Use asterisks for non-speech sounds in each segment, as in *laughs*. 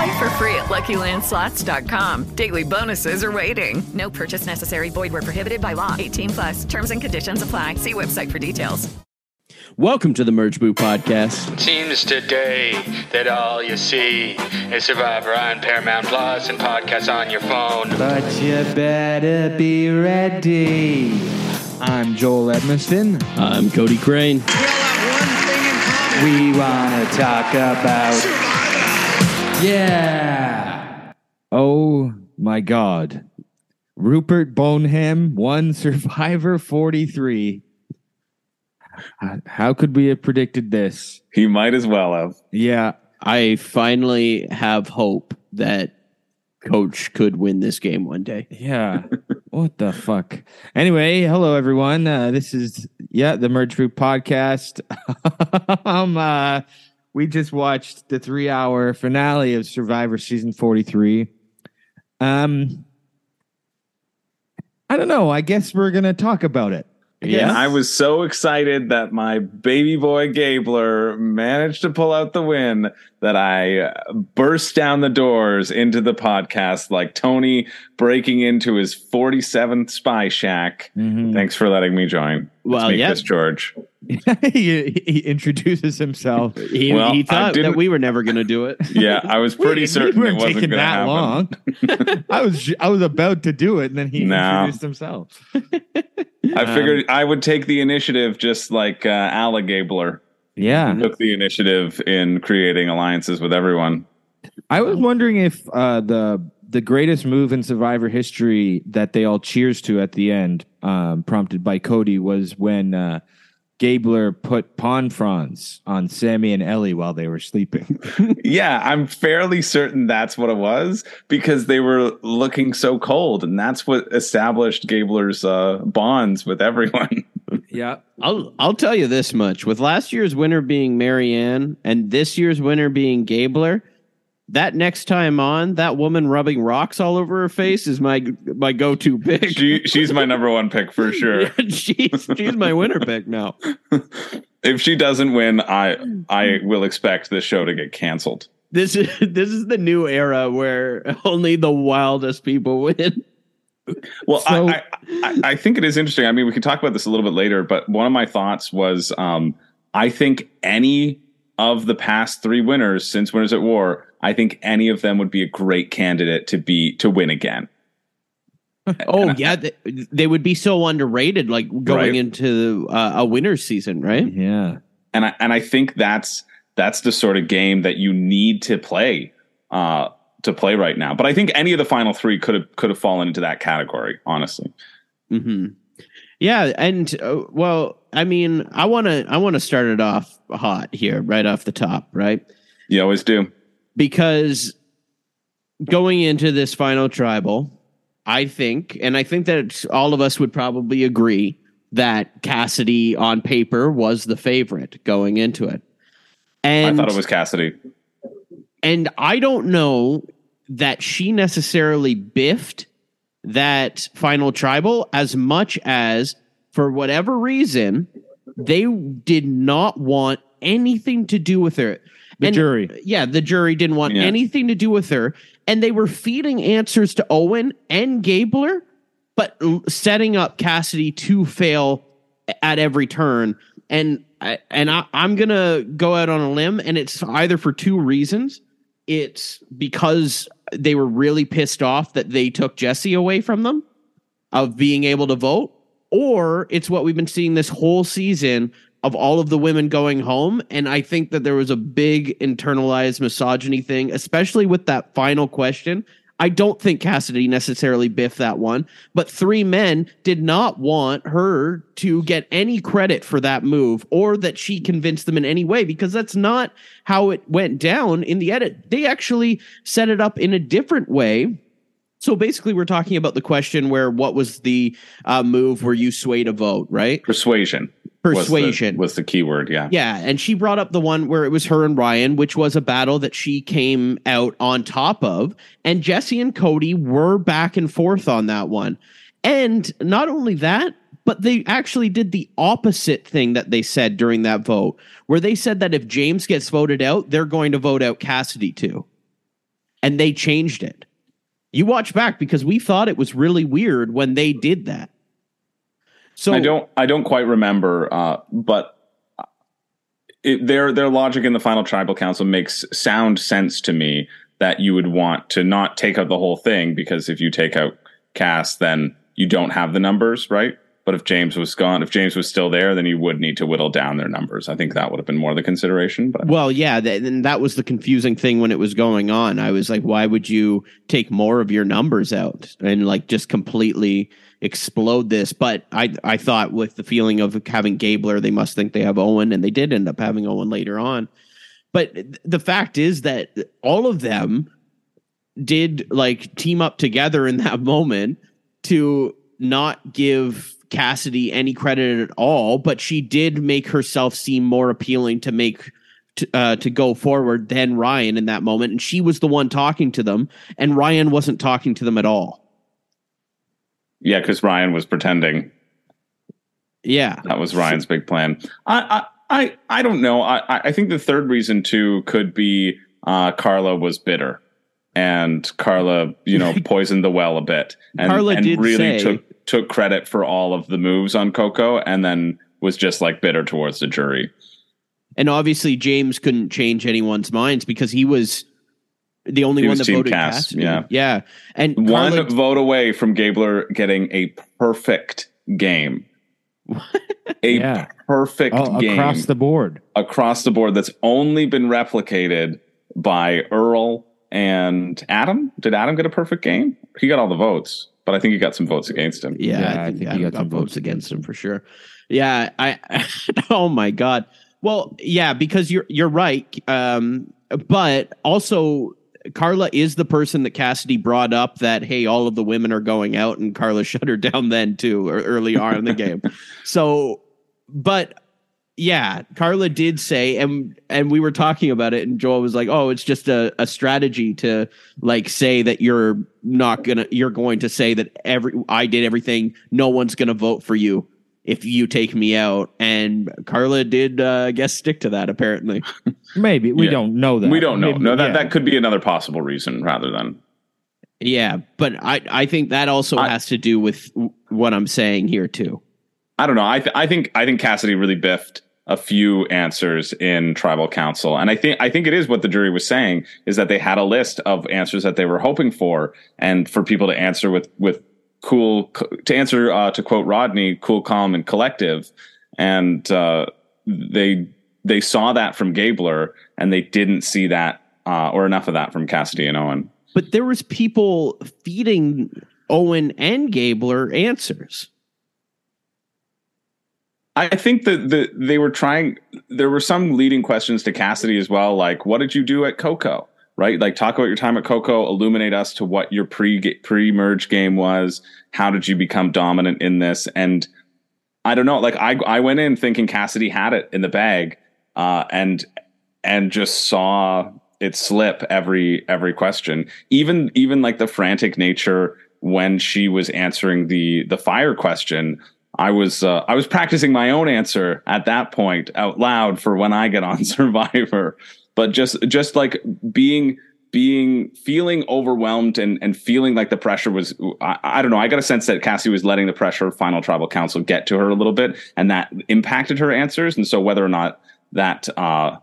Play for free at LuckyLandSlots.com. Daily bonuses are waiting. No purchase necessary. Void where prohibited by law. 18 plus. Terms and conditions apply. See website for details. Welcome to the Merge Boot Podcast. Seems today that all you see is Survivor on Paramount Plus and podcasts on your phone. But you better be ready. I'm Joel Edmiston. I'm Cody Crane. We want to talk about. Yeah. Oh my God. Rupert Boneham won *laughs* Survivor 43. How could we have predicted this? He might as well have. Yeah. I finally have hope that coach could win this game one day. Yeah. *laughs* what the fuck? Anyway, hello everyone. Uh, this is yeah, the Merge Group podcast. *laughs* um uh we just watched the 3-hour finale of Survivor season 43. Um I don't know. I guess we're going to talk about it. Yeah, I was so excited that my baby boy Gabler managed to pull out the win that I uh, burst down the doors into the podcast like Tony breaking into his 47th spy shack. Mhm. Thanks for letting me join. It's Well, me, yeah. George. *laughs* he, he introduces himself. *laughs* He, Well, he thought that we were never going to do it. *laughs* Yeah, I was pretty We- certain we it weren't wasn't taking going to that happen. long. I was I was about to do it, and then he No. introduced himself. I figured I would take the initiative just like uh, Ala Gabler Yeah, took the initiative in creating alliances with everyone. I was wondering if uh, the the greatest move in Survivor history that they all cheers to at the end, um, prompted by Cody, was when uh, Gabler put pawn fronds on Sami and Elie while they were sleeping. *laughs* Yeah, I'm fairly certain that's what it was because they were looking so cold, and that's what established Gabler's uh, bonds with everyone. *laughs* yeah, I'll I'll tell you this much: with last year's winner being Maryanne and this year's winner being Gabler, that next time on, that woman rubbing rocks all over her face is my my go to pick. she she's my number one pick for sure. *laughs* she's she's my winner pick now. *laughs* If she doesn't win, I I will expect this show to get canceled. This is this is the new era where only the wildest people win. Well, So- I, I, I I think it is interesting. I mean, we can talk about this a little bit later, but one of my thoughts was um, I think any of the past three winners since Winners at War, I think any of them would be a great candidate to be to win again. *laughs* Oh yeah, they, they would be so underrated, like going Right. into uh, a winner's season, right? yeah. and I and I think that's that's the sort of game that you need to play uh, to play right now. But I think any of the final three could have could have fallen into that category. Honestly, hmm Yeah, and uh, well, I mean, I want to I want to start it off hot here, right off the top, right? you always do. Because going into this final tribal, I think, and I think that all of us would probably agree that Cassidy on paper was the favorite going into it. And I thought it was Cassidy. and I don't know that she necessarily biffed that final tribal as much as for whatever reason they did not want anything to do with her. The And- jury. Yeah, the jury didn't want Yeah. anything to do with her and they were feeding answers to Owen and Gabler but setting up Cassidy to fail at every turn. And I, and I, I'm gonna go out on a limb, and it's either for two reasons. It's because they were really pissed off that they took Jesse away from them of being able to vote, or it's what we've been seeing this whole season of all of the women going home. And I think that there was a big internalized misogyny thing, especially with that final question. I don't think Cassidy necessarily biffed that one, but three men did not want her to get any credit for that move or that she convinced them in any way because that's not how it went down in the edit. They actually set it up in a different way. So basically, we're talking about the question where what was the uh, move where you swayed a vote, right? Persuasion. Persuasion was the, was the key word. Yeah. Yeah. And she brought up the one where it was her and Ryan, which was a battle that she came out on top of. And Jesse and Cody were back and forth on that one. And not only that, but they actually did the opposite thing that they said during that vote, where they said that if James gets voted out, they're going to vote out Cassidy too. And they changed it. You watch back because we thought it was really weird when they did that. So I don't I don't quite remember, uh, but it, their their logic in the final tribal council makes sound sense to me that you would want to not take out the whole thing because if you take out Cass, then you don't have the numbers, right? But if James was gone, if James was still there, then you would need to whittle down their numbers. I think that would have been more the consideration. But well, yeah, th- and that was the confusing thing when it was going on. I was like, why would you take more of your numbers out and like just completely explode this? But I I thought with the feeling of having Gabler, they must think they have Owen, and they did end up having Owen later on. But the fact is that all of them did like team up together in *laughs* that moment to not give Cassidy any credit at all, but she did make herself seem more appealing to make to, uh, to go forward than Ryan in that moment, and she was the one talking to them, and Ryan wasn't talking to them at all. Yeah, because Ryan was pretending Yeah, that was Ryan's big plan. I I I, I don't know. I I- think the third reason too could be uh, Karla was bitter. And Karla, you know, *laughs* poisoned the well a bit, and, Karla and did really say- took took credit for all of the moves on Coco, and then was just like bitter towards the jury. and obviously James couldn't change anyone's minds because he was the only He one that voted Cass, Cassidy. yeah. yeah, and One Karla- vote away from Gabler getting a perfect game. a Yeah. perfect All game across the board. across the board that's only been replicated by Earl and Adam. Did Adam get a perfect game? He got all the votes, but I think he got some votes against him. Yeah, Yeah, I I think, think he he got, got some votes votes against him for sure. Yeah, I. *laughs* oh my god. Well, yeah, because you're you're right. Um, but also Karla is the person that Cassidy brought up that hey, all of the women are going out, and Karla *laughs* shut her down then too, or early on in the game. *laughs* So, but yeah, Karla did say, and and we were talking about it, and Joel was like, "Oh, it's just a, a strategy to like say that you're not gonna, you're going to say that every I did everything, no one's gonna vote for you if you take me out." And Karla did, uh, I guess, stick to that apparently. *laughs* Maybe we Yeah. don't know that. We don't know. Maybe- no, that, yeah. that could be another possible reason rather than yeah, but I I think that also I- has to do with what I'm saying here too. I don't know. I th- I think I think Cassidy really biffed a few answers in tribal council, and I think I think it is what the jury was saying is that they had a list of answers that they were hoping for, and for people to answer with with cool to answer uh, to quote Rodney, cool, calm, and collective, and uh, they they saw that from Gabler, and they didn't see that uh, or enough of that from Cassidy and Owen. But there was people feeding Owen and Gabler answers. I think that the they were trying. There were some leading questions to Cassidy as well, like "What did you do at Coco?" Right, like talk about your time at Coco. Illuminate us to what your pre pre merge game was. How did you become dominant in this? And I don't know. Like I I went in thinking Cassidy had it in the bag, uh, and and just saw it slip every every question. Even even like the frantic nature when she was answering the the fire question. I was uh, I was practicing my own answer at that point out loud for when I get on *laughs* Survivor. But just just like being being feeling overwhelmed and and feeling like the pressure was I, I don't know. I got a sense that Cassie was letting the pressure of final tribal council get to her a little bit and that impacted her answers. And so whether or not that uh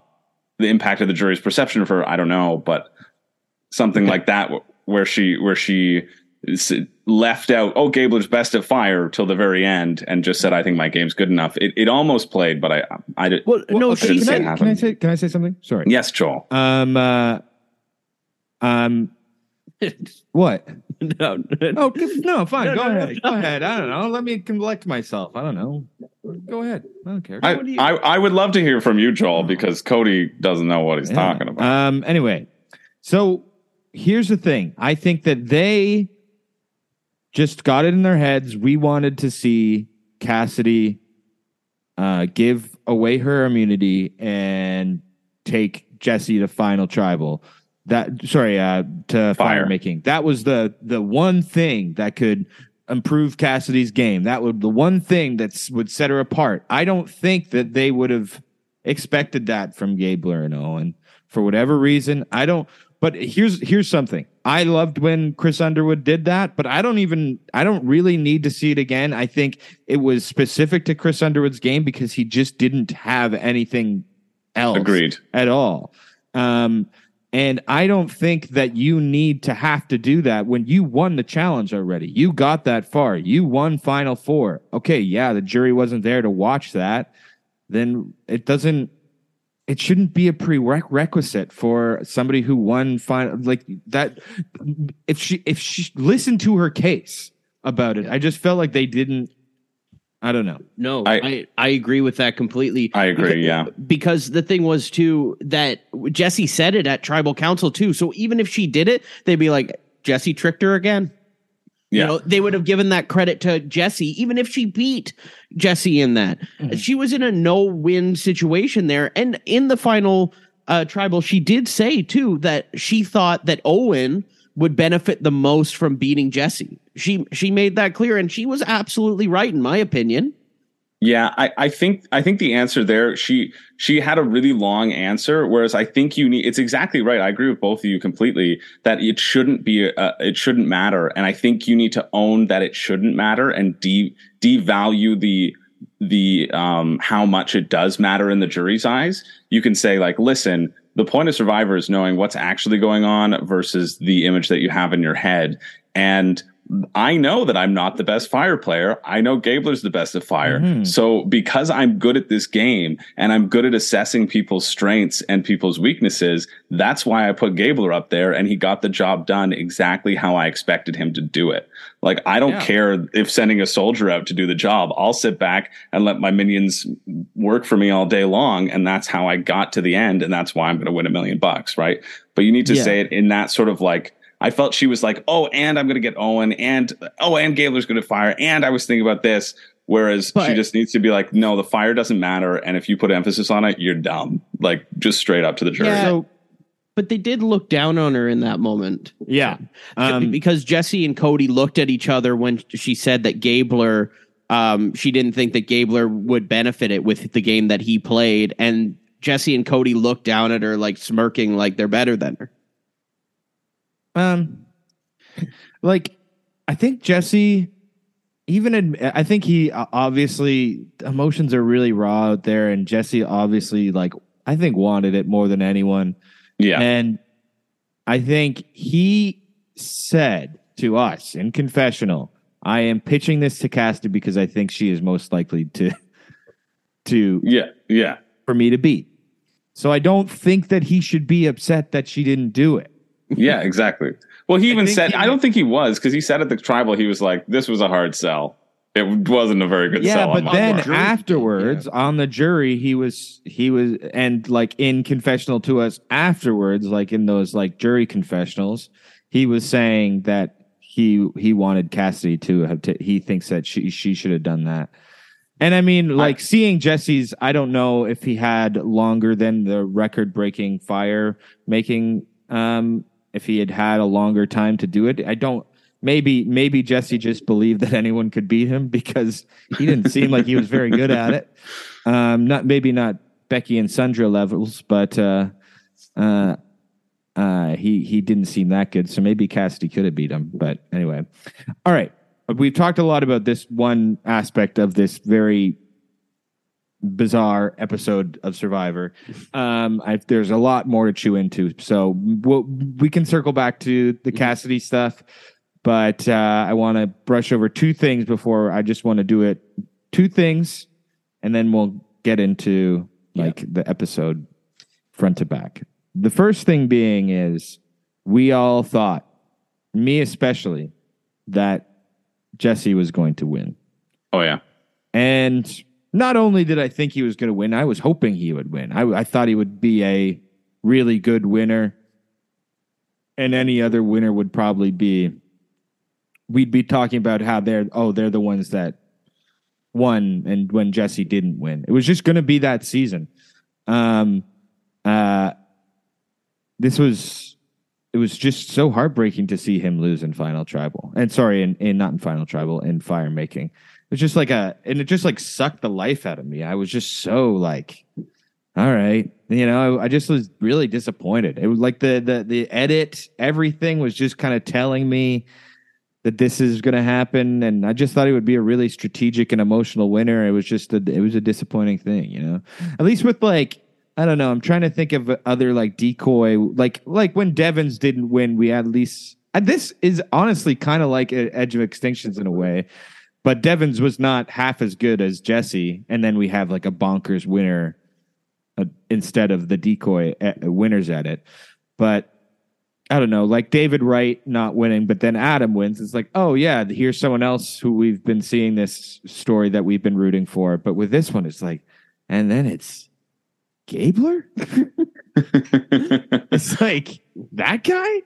the impact of the jury's perception of her I don't know but something like that where she where she left out, oh, Gabler's best at fire till the very end and just said, I think my game's good enough. It, it almost played, but I, I did. Well, no, I didn't she see it can, I, can I say can I say something? Sorry. Yes, Joel. Um. Uh, um. *laughs* What? no, Oh no, fine. No, go no, no, ahead. Go ahead. I don't know. Let me collect myself. I don't know. Go ahead. I don't care. I, I, I would love to hear from you, Joel, because Cody doesn't know what he's Yeah. talking about. Um. Anyway, so here's the thing. I think that they just got it in their heads. We wanted to see Cassidy uh, give away her immunity and take Jesse to final tribal. That sorry, uh, to fire. Making. That was the the one thing that could improve Cassidy's game. That would the one thing that would set her apart. I don't think that they would have expected that from Gabler and Owen for whatever reason. I don't. But here's here's something. I loved when Chris Underwood did that, but I don't even I don't really need to see it again. I think it was specific to Chris Underwood's game because he just didn't have anything else Agreed. at all. Um, and I don't think that you need to have to do that when you won the challenge already. You got that far. You won Final Four. Okay, yeah, the jury wasn't there to watch that. Then it doesn't. It shouldn't be a prerequisite for somebody who won final like that. If she if she listened to her case about it, I just felt like they didn't. I don't know. no, I- I, I agree with that completely. I agree. Yeah. because the thing was too that Jesse said it at tribal council too. So even if she did it, they'd be like, Jesse tricked her again. Yeah. You know, they would have given that credit to Jesse, even if she beat Jesse in that. She was in a no-win situation there. And in the final uh tribal, she did say too that she thought that Owen would benefit the most from beating Jesse. She she made that clear and she was absolutely right in my opinion. Yeah, I, I think I think the answer there she she had a really long answer, whereas I think you need it's exactly right. I agree with both of you completely that it shouldn't be uh, it shouldn't matter, and I think you need to own that it shouldn't matter and de devalue the the um how much it does matter in the jury's eyes. You can say like, listen, the point of Survivor is knowing what's actually going on versus the image that you have in your head, and I know that I'm not the best fire player. I know Gabler's the best at fire. Mhm. So because I'm good at this game and I'm good at assessing people's strengths and people's weaknesses, that's why I put Gabler up there and he got the job done exactly how I expected him to do it. Like I don't Yeah. care if sending a soldier out to do the job. I'll sit back and let my minions work for me all day long and that's how I got to the end and that's why I'm going to win a million bucks, right? But you need to Yeah. say it in that sort of like I felt she was like, oh, and I'm going to get Owen, and oh, and Gabler's going to fire, and I was thinking about this. Whereas she just needs to be like, no, the fire doesn't matter, and if you put emphasis on it, you're dumb. Like just straight up to the jury. Yeah. So But they did look down on her in that moment. yeah, um, because Jesse and Cody looked at each other when she said that Gabler, um, she didn't think that Gabler would benefit it with the game that he played, and Jesse and Cody looked down at her like smirking, like they're better than her. Um, like I think Jesse, even adm- I think he uh, obviously emotions are really raw out there, and Jesse obviously like I think wanted it more than anyone, yeah, and I think he said to us in confessional, "I am pitching this to Cassidy because I think she is most likely to to yeah, yeah. for me to beat." So I don't think that he should be upset that she didn't do it. Yeah, exactly. Well, he even think said, he- I don't think he was because he said at the tribal, he was like, this was a hard sell. It wasn't a very good yeah, sell. on but then part. afterwards on the jury, he was he was and like in confessional to us afterwards, like in those like jury confessionals, he was saying that he he wanted Cassidy to have t- he thinks that she she should have done that. And I mean, like seeing Jesse's, I don't know if he had longer than the record breaking fire making. Um, if he had had a longer time to do it, I don't. Maybe maybe Jesse just believed that anyone could beat him because he didn't seem like he was very good at it. Um, not maybe not Becky and Sundra levels, but uh, uh, uh, he he didn't seem that good. So maybe Cassidy could have beat him. But anyway, all right. We've talked a lot about this one aspect of this very bizarre episode of Survivor. Um, I, there's a lot more to chew into, so we'll, we can circle back to the Cassidy stuff. but uh, I want to brush over two things before I just want to do it. Two things, and then we'll get into like the episode front to back. The first thing being is we all thought, me especially, that Jesse was going to win. Oh yeah. And not only did I think he was going to win, I was hoping he would win. I, I thought he would be a really good winner. And any other winner would probably be, we'd be talking about how they're, oh, they're the ones that won and when Jesse didn't win. It was just going to be that season. Um, uh, this was, it was just so heartbreaking to see him lose in final tribal and sorry, in, in not in final tribal, in fire making. It was just like a, and it just like sucked the life out of me. I was just so like, all right, you know, I, I just was really disappointed. It was like the the the edit, everything was just kind of telling me that this is going to happen, and I just thought it would be a really strategic and emotional winner. It was just a, it was a disappointing thing, you know. At least with like I don't know. I'm trying to think of other like decoy, like like when Devons didn't win, we at least. And this is honestly kind of like Edge of Extinctions in a way, but Devons was not half as good as Jesse, and then we have like a bonkers winner uh, instead of the decoy uh, winners at it. But I don't know, like David Wright not winning, but then Adam wins. It's like, oh yeah, here's someone else who we've been seeing this story that we've been rooting for. But with this one, it's like, and then it's Gabler. *laughs* it's like that guy.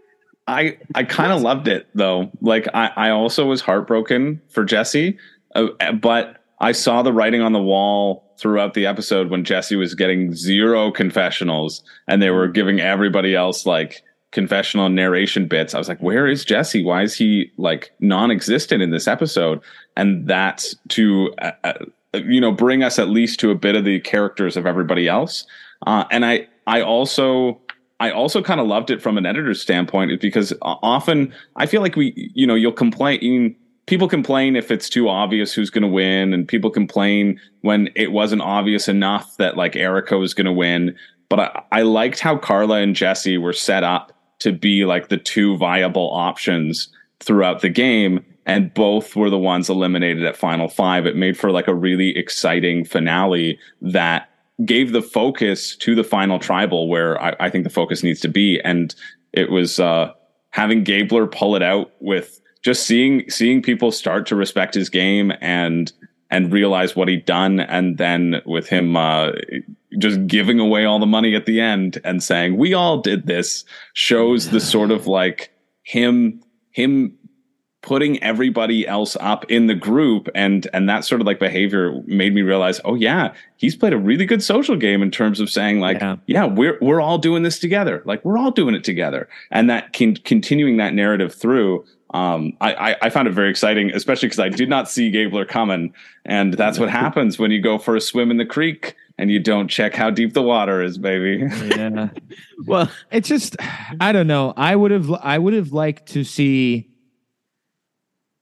I I kind of loved it though. Like I I also was heartbroken for Jesse, uh, but I saw the writing on the wall throughout the episode when Jesse was getting zero confessionals and they were giving everybody else like confessional narration bits. I was like, where is Jesse? Why is he like non-existent in this episode? And that's to uh, uh, you know bring us at least to a bit of the characters of everybody else. Uh, and I I also I also kind of loved it from an editor's standpoint because often I feel like we, you know, you'll complain. People complain if it's too obvious who's going to win, and people complain when it wasn't obvious enough that like Erika was going to win. But I, I liked how Karla and Jesse were set up to be like the two viable options throughout the game, and both were the ones eliminated at final five. It made for like a really exciting finale that gave the focus to the final tribal where I, I think the focus needs to be. And it was uh, having Gabler pull it out with just seeing seeing people start to respect his game and and realize what he'd done, and then with him uh, just giving away all the money at the end and saying we all did this shows the sort of like him him putting everybody else up in the group and and that sort of like behavior made me realize oh yeah he's played a really good social game in terms of saying like yeah, yeah we're we're all doing this together like we're all doing it together and that can continuing that narrative through um, I, I found it very exciting, especially because I did not see Gabler coming, and that's what happens when you go for a swim in the creek and you don't check how deep the water is, baby. yeah. Well, it's just I don't know. I would have I would have liked to see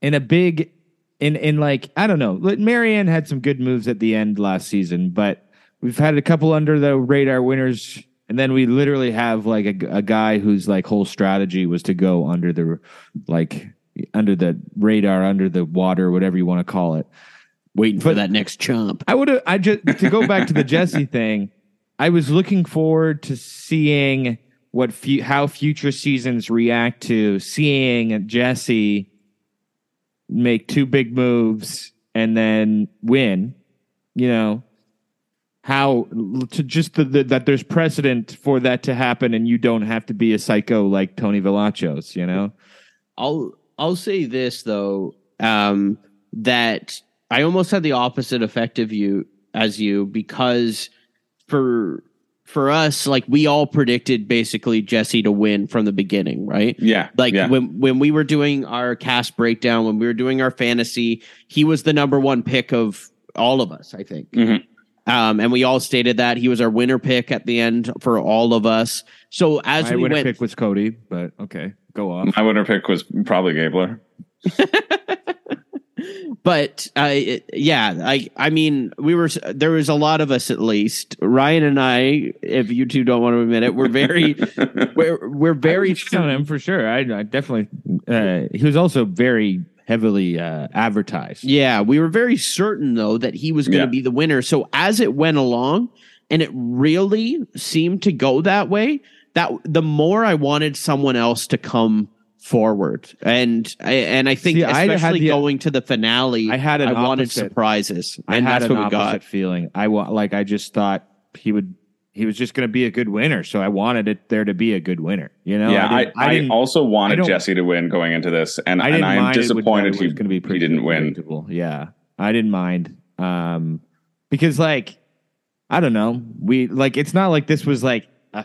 in a big in in like I don't know. Maryanne had some good moves at the end last season, but we've had a couple under the radar winners, and then we literally have like a, a guy whose like whole strategy was to go under the like under the radar, under the water, whatever you want to call it, waiting for that next chump. I would have. I just to go back to the Jesse *laughs* thing. I was looking forward to seeing what fu- how future seasons react to seeing Jesse make two big moves and then win, you know, how to just the, the, that there's precedent for that to happen and you don't have to be a psycho like Tony Vlachos, you know? I'll I'll say this though, um, that I almost had the opposite effect of you as you because for for us, like we all predicted basically Jesse to win from the beginning, right? Yeah. Like yeah. when when we were doing our cast breakdown, when we were doing our fantasy, he was the number one pick of all of us, I think. Mm-hmm. Um, and we all stated that he was our winner pick at the end for all of us. So as My we winner went, pick was Cody, but okay, go off. My winner pick was probably Gabler. *laughs* but uh, yeah, I I mean, we were there was a lot of us at least. Ryan and I, if you two don't want to admit it, we're very *laughs* we're we're very on him for sure. I, I definitely. Uh, he was also very heavily uh, advertised. Yeah, we were very certain though that he was going to Yeah. be the winner. So as it went along, and it really seemed to go that way, that the more I wanted someone else to come forward, and and I think See, I especially the- going to the finale, I had an I wanted opposite- surprises, I and had that's an what we got. feeling. I wa- like I just thought he would. He was just going to be a good winner, so I wanted it there to be a good winner. You know, yeah, I, didn't- I, didn't- also wanted don't- Jesse to win going into this, and, I and didn't I am mind it would- disappointed that he, gonna be he didn't win. Yeah, I didn't mind um, because like I don't know, we like it's not like this was like uh,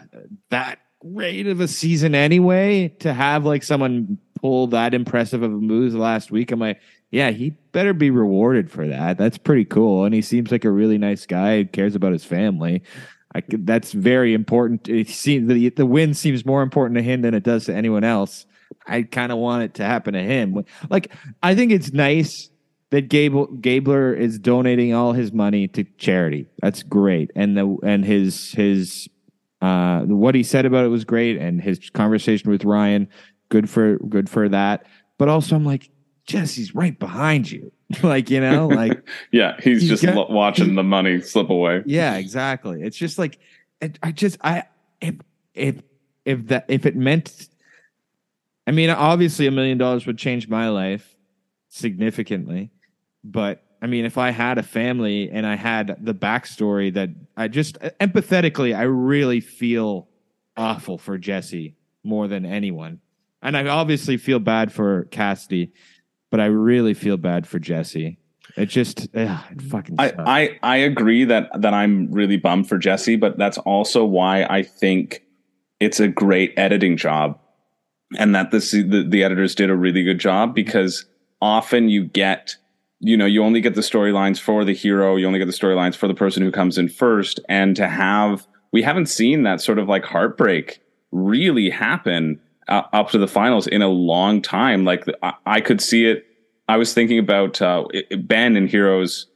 that great of a season anyway. To have like someone pull that impressive of a move last week, I'm like, yeah, he better be rewarded for that. That's pretty cool, and he seems like a really nice guy. who cares about his family. I that's very important. It seems the the win seems more important to him than it does to anyone else. I kind of want it to happen to him. Like I think it's nice that Gable Gabler is donating all his money to charity. That's great, and the and his his uh what he said about it was great, and his conversation with Ryan, good for good for that. But also, I'm like Jesse's right behind you, *laughs* like you know, like *laughs* Yeah, he's, He's just got- lo- watching the money slip away. *laughs* yeah, exactly. It's just like I, I just I if if if that if it meant I mean obviously a million dollars would change my life significantly. But I mean if I had a family and I had the backstory that I just empathetically I really feel awful for Jesse more than anyone. And I obviously feel bad for Cassidy, but I really feel bad for Jesse. It just ugh, it fucking I. I I agree that that I'm really bummed for Jesse, but that's also why I think it's a great editing job, and that this the, the editors did a really good job because often you get you know you only get the storylines for the hero, you only get the storylines for the person who comes in first, and to have we haven't seen that sort of like heartbreak really happen uh, up to the finals in a long time. Like I, I could see it. I was thinking about uh, Ben and Heroes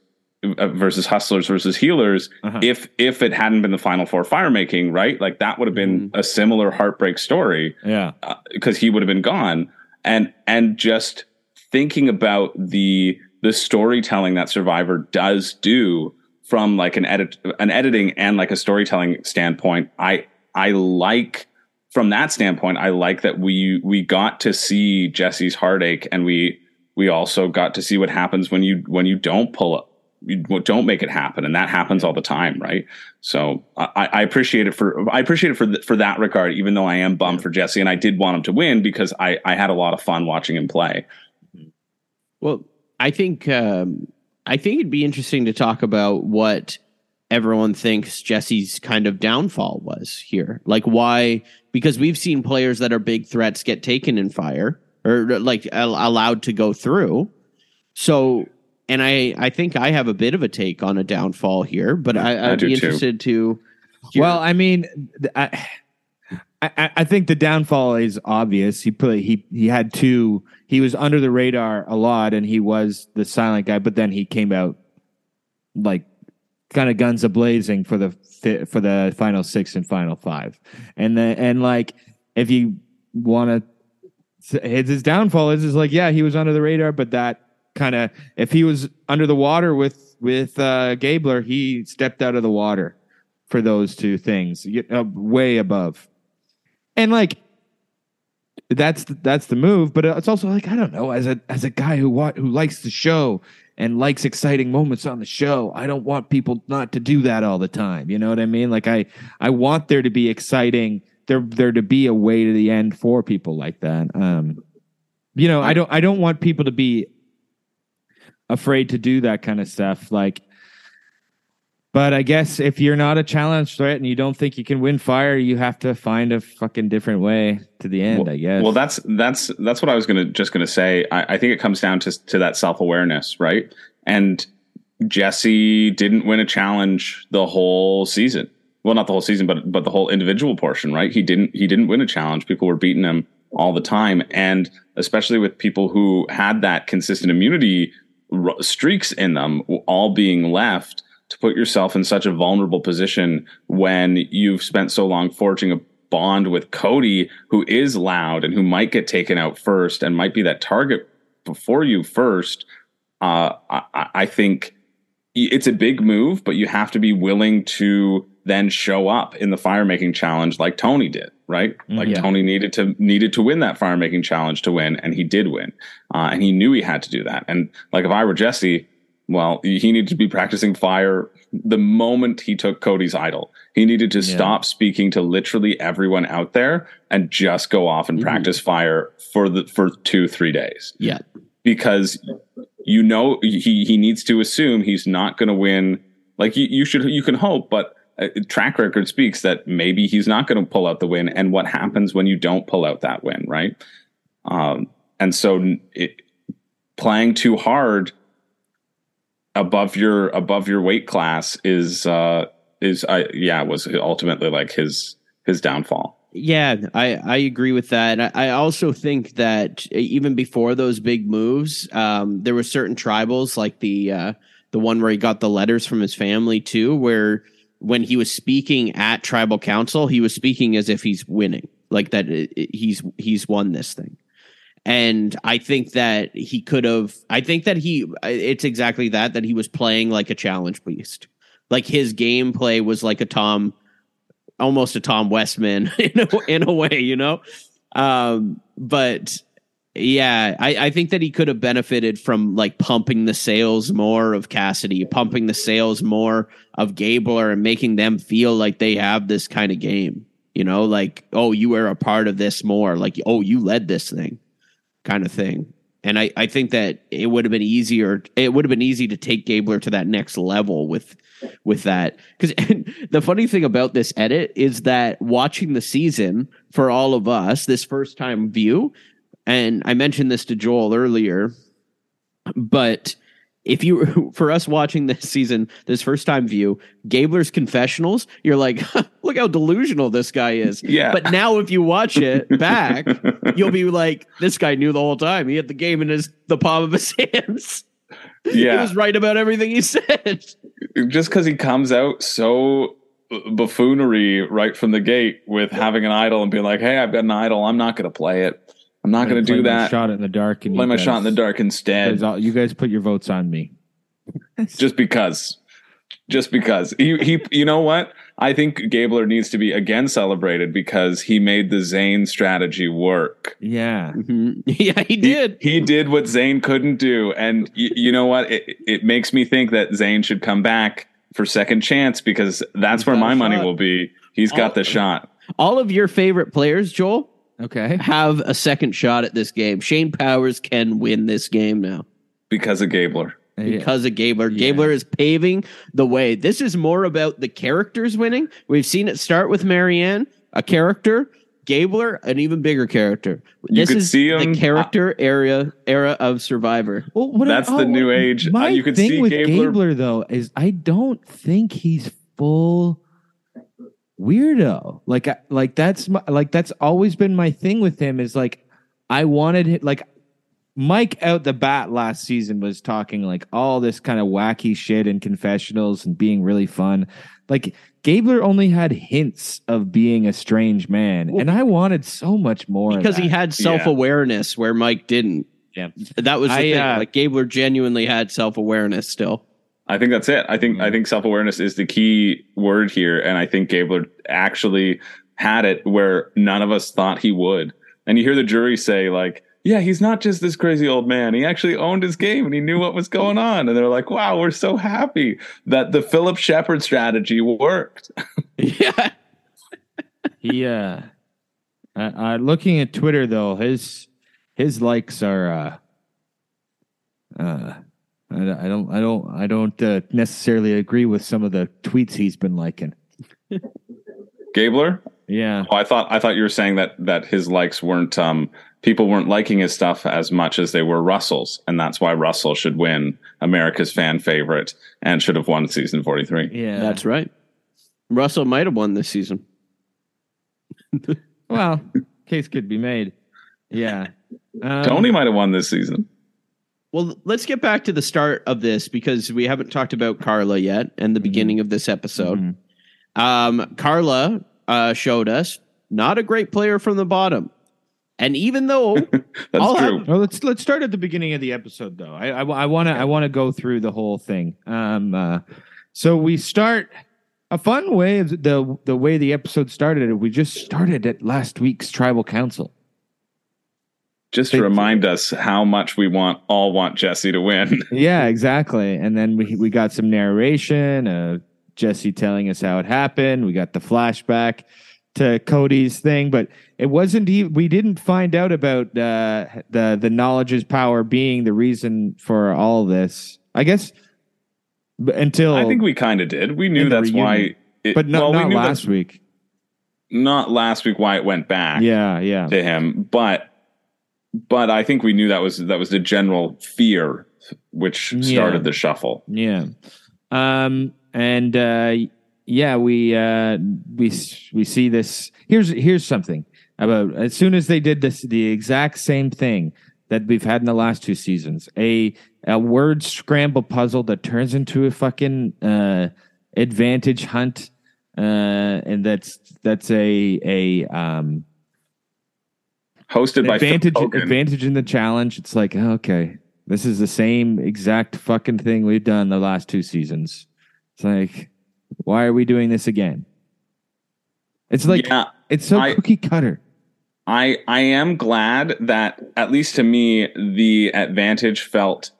uh, versus Hustlers versus Healers. Uh-huh. If if it hadn't been the Final Four fire making, right? Like that would have been a similar heartbreak story yeah. because he would have been gone. And and just thinking about the the storytelling that Survivor does do from like an edit an editing and like a storytelling standpoint, I I like from that standpoint, I like that we we got to see Jesse's heartache and we we also got to see what happens when you when you don't pull up you don't make it happen. And that happens all the time right? So i, I appreciate it for i appreciate it for th- for that regard even though i am bummed for jesse and i did want him to win because i i had a lot of fun watching him play. Well, I think um, I think it'd be interesting to talk about what everyone thinks Jesse's kind of downfall was here. Like why? Because we've seen players that are big threats get taken in fire or like allowed to go through. So, and I I think I have a bit of a take on a downfall here, but I, I I'd do be too. interested to. hear- Well, I mean, I, I, I think the downfall is obvious. He put he he had two. He was under the radar a lot, and he was the silent guy. But then he came out like kind of guns a blazing for the for the final six and final five, and then and like if you want to, his, his downfall is is like yeah he was under the radar, but that kind of if he was under the water with with uh, Gabler, he stepped out of the water for those two things, uh, way above. And like that's that's the move, but it's also like I don't know, as a as a guy who wa- who likes the show and likes exciting moments on the show, I don't want people not to do that all the time. You know what I mean? Like I I want there to be exciting there there to be a way to the end for people like that. Um you know, I don't I don't want people to be afraid to do that kind of stuff like but I guess if you're not a challenge threat and you don't think you can win fire, you have to find a fucking different way to the end. well, I guess. well that's that's that's what i was gonna just gonna say. I, I think it comes down to to that self-awareness right? And jesse didn't win a challenge the whole season. Well not the whole season but but the whole individual portion right? He didn't he didn't win a challenge. People were beating him all the time. And especially with people who had that consistent immunity streaks in them, all being left to put yourself in such a vulnerable position when you've spent so long forging a bond with Cody, who is loud and who might get taken out first and might be that target before you first. Uh, I, I think it's a big move, but you have to be willing to then show up in the fire making challenge like Tony did, right? Like Yeah. Tony needed to needed to win that fire making challenge to win, and he did win, uh, and he knew he had to do that. And like if I were Jesse, well, he needed to be practicing fire the moment he took Cody's idol. He needed to Yeah. stop speaking to literally everyone out there and just go off and Mhm. practice fire for the for two three days Yeah. because you know he he needs to assume he's not going to win. Like you, you should you can hope, but uh, track record speaks that maybe he's not going to pull out the win. And what happens when you don't pull out that win, right? Um, and so it, playing too hard above your above your weight class is uh is I yeah was ultimately like his his downfall. Yeah, I, I agree with that. I, I also think that even before those big moves, um, there were certain tribals like the uh, the one where he got the letters from his family too, where when he was speaking at tribal council, he was speaking as if he's winning, like that it- he's he's won this thing. And I think that he could have. I think that he. It's exactly that. That he was playing like a challenge beast. Like his gameplay was like a Tom almost a Tom Westman *laughs* in a, in a way, you know. Um, but yeah, I, I think that he could have benefited from like pumping the sales more of Cassidy, pumping the sales more of Gabler, and making them feel like they have this kind of game. You know, like oh, you were a part of this more. Like oh, you led this thing, kind of thing. And I, I think that it would have been easier. It would have been easy to take Gabler to that next level with with that. Because *laughs* the funny thing about this edit is that watching the season for all of us, this first time view, and I mentioned this to Joel earlier, but if you *laughs* for us watching this season, this first time view, Gabler's confessionals, you're like, *laughs* look how delusional this guy is. Yeah. But now if you watch it *laughs* back, you'll be like, this guy knew the whole time. He had the game in his the palm of his hands. Yeah. He was right about everything he said. just because he comes out so buffoonery right from the gate with having an idol and being like, "Hey, I've got an idol. I'm not going to play it. I'm not going to do Play my that. Shot in the dark and Play you my guys- shot in the dark You instead, guys, all- you guys put your votes on me. *laughs* just because." Just because he he, you know what? I think Gabler needs to be again celebrated because he made the Zane strategy work. Yeah. Mhm. *laughs* Yeah, he He- did. He, did what Zane couldn't do, and y- you know what? It, it makes me think that Zane should come back for second chance because that's He's where my money will be. He's got Oh. the shot. All of your favorite players, Joel, Okay. have a second shot at this game. Shane Powers can win this game now because of Gabler. because of Gabler. Yeah. Gabler is paving the way. This is more about the characters winning. We've seen it start with Maryanne, a character. Gabler, an even bigger character. You this could is see him- the character area era of Survivor. Well, what That's the new age. My Uh, you could thing see with Gabler- Gabler though is I don't think he's full weirdo. Like, I- like that's my, like that's always been my thing with him. Is like I wanted him like Mike out the bat last season was talking like all this kind of wacky shit in confessionals and being really fun. Like Gabler only had hints of being a strange man, and I wanted so much more Because he had self awareness where Mike didn't. Yeah. That was the I, thing. uh, like Gabler genuinely had self awareness still. I think that's it. I think I think self awareness is the key word here, and I think Gabler actually had it where none of us thought he would. And you hear the jury say like, "Yeah, he's not just this crazy old man. He actually owned his game and he knew what was going on." And they're like, "Wow, we're so happy that the Phillip Sheppard strategy worked." *laughs* yeah. yeah. uh, uh, uh looking at twitter though his his likes are uh uh i, I don't i don't i don't uh, necessarily agree with some of the tweets he's been liking Gabler. yeah Oh, I thought I thought you were saying that that his likes weren't um people weren't liking his stuff as much as they were Russell's, and that's why Russell should win America's fan favorite and should have won season forty three. yeah That's right. Russell might have won this season. *laughs* well case could be made yeah um, Tony might have won this season. Well, let's get back to the start of this because we haven't talked about Karla yet and the beginning of this episode. Mhm. Um, Karla uh, showed us not a great player from the bottom. And even though *laughs* That's I'll true. have- Well, let's let's start at the beginning of the episode, though. I I want to I want to go through the whole thing. Um, uh, so we start a fun way of the the way the episode started. We just started at last week's tribal council. Just to remind us how much we want all want Jesse to win. *laughs* Yeah, exactly. And then we we got some narration of Jesse telling us how it happened. We got the flashback to Cody's thing, but it wasn't. e- We didn't find out about uh, the the knowledge is power being the reason for all this. I guess until I think we kind of did. We knew that's why. It, but not, well, we not that- last week. Not last week. Why it went back. Yeah, yeah. to him, but but I think we knew that was that was the general fear which Yeah. started the shuffle. Yeah. Um and uh yeah, we uh we we see this here's here's something about as soon as they did this the exact same thing that we've had in the last two seasons. A a word scramble puzzle that turns into a fucking uh advantage hunt uh and that's that's a a um Hosted by advantage Hogan. advantage in the challenge. It's like okay, this is the same exact fucking thing we've done the last two seasons. It's like, why are we doing this again? It's like yeah, it's so I- cookie cutter. I I am glad that at least to me the advantage felt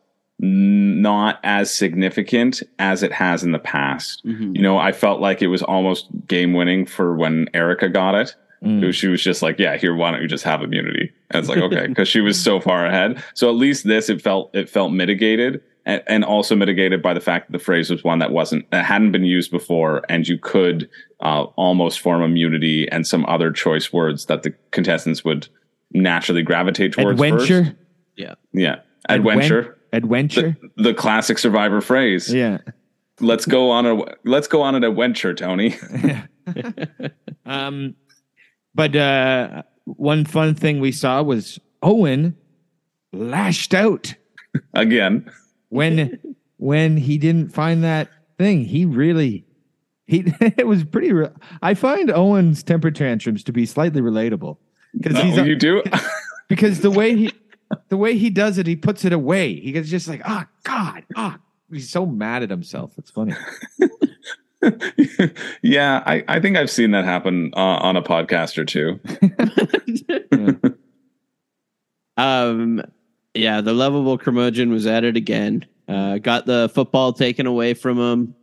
not as significant as it has in the past. Mhm. You know, I felt like it was almost game winning for when Erika got it. Mm. She was just like, "Yeah, here, why don't you just have immunity?" And it's like, okay, *laughs* because she was so far ahead. So at least this, it felt it felt mitigated, and, and also mitigated by the fact that the phrase was one that wasn't that hadn't been used before, and you could uh, almost form immunity and some other choice words that the contestants would naturally gravitate towards. Adventure, first. yeah, adventure, adventure. the, the classic Survivor phrase. yeah. Let's go on a let's go on an adventure, Tony. *laughs* *laughs* Um, but uh, one fun thing we saw was Owen lashed out Again, when when he didn't find that thing. He really he *laughs* it was pretty. Re- I find Owen's temper tantrums to be slightly relatable because Oh, he's you do. *laughs* because the way he the way he does it, he puts it away. He gets just like, oh God, ah. He's so mad at himself. It's funny. *laughs* yeah, I, I think I've seen that happen uh, on a podcast or two. *laughs* Um, yeah, the lovable curmudgeon was at it again. Uh, got the football taken away from him.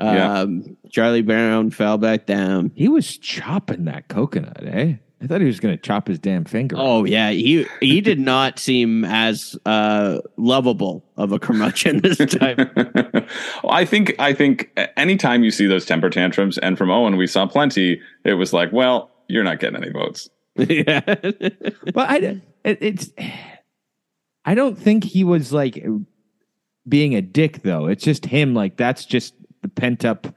Yeah. Um, Charlie Brown fell back down. He was chopping that coconut, eh? I thought he was going to chop his damn finger. Oh yeah, he he *laughs* did not seem as uh, lovable of a curmudgeon *laughs* this time. well, I think I think anytime you see those temper tantrums, and from Owen we saw plenty, it was like, well, you're not getting any votes. *laughs* yeah, but I it, it's I don't think he was like being a dick though. It's just him like that's just the pent up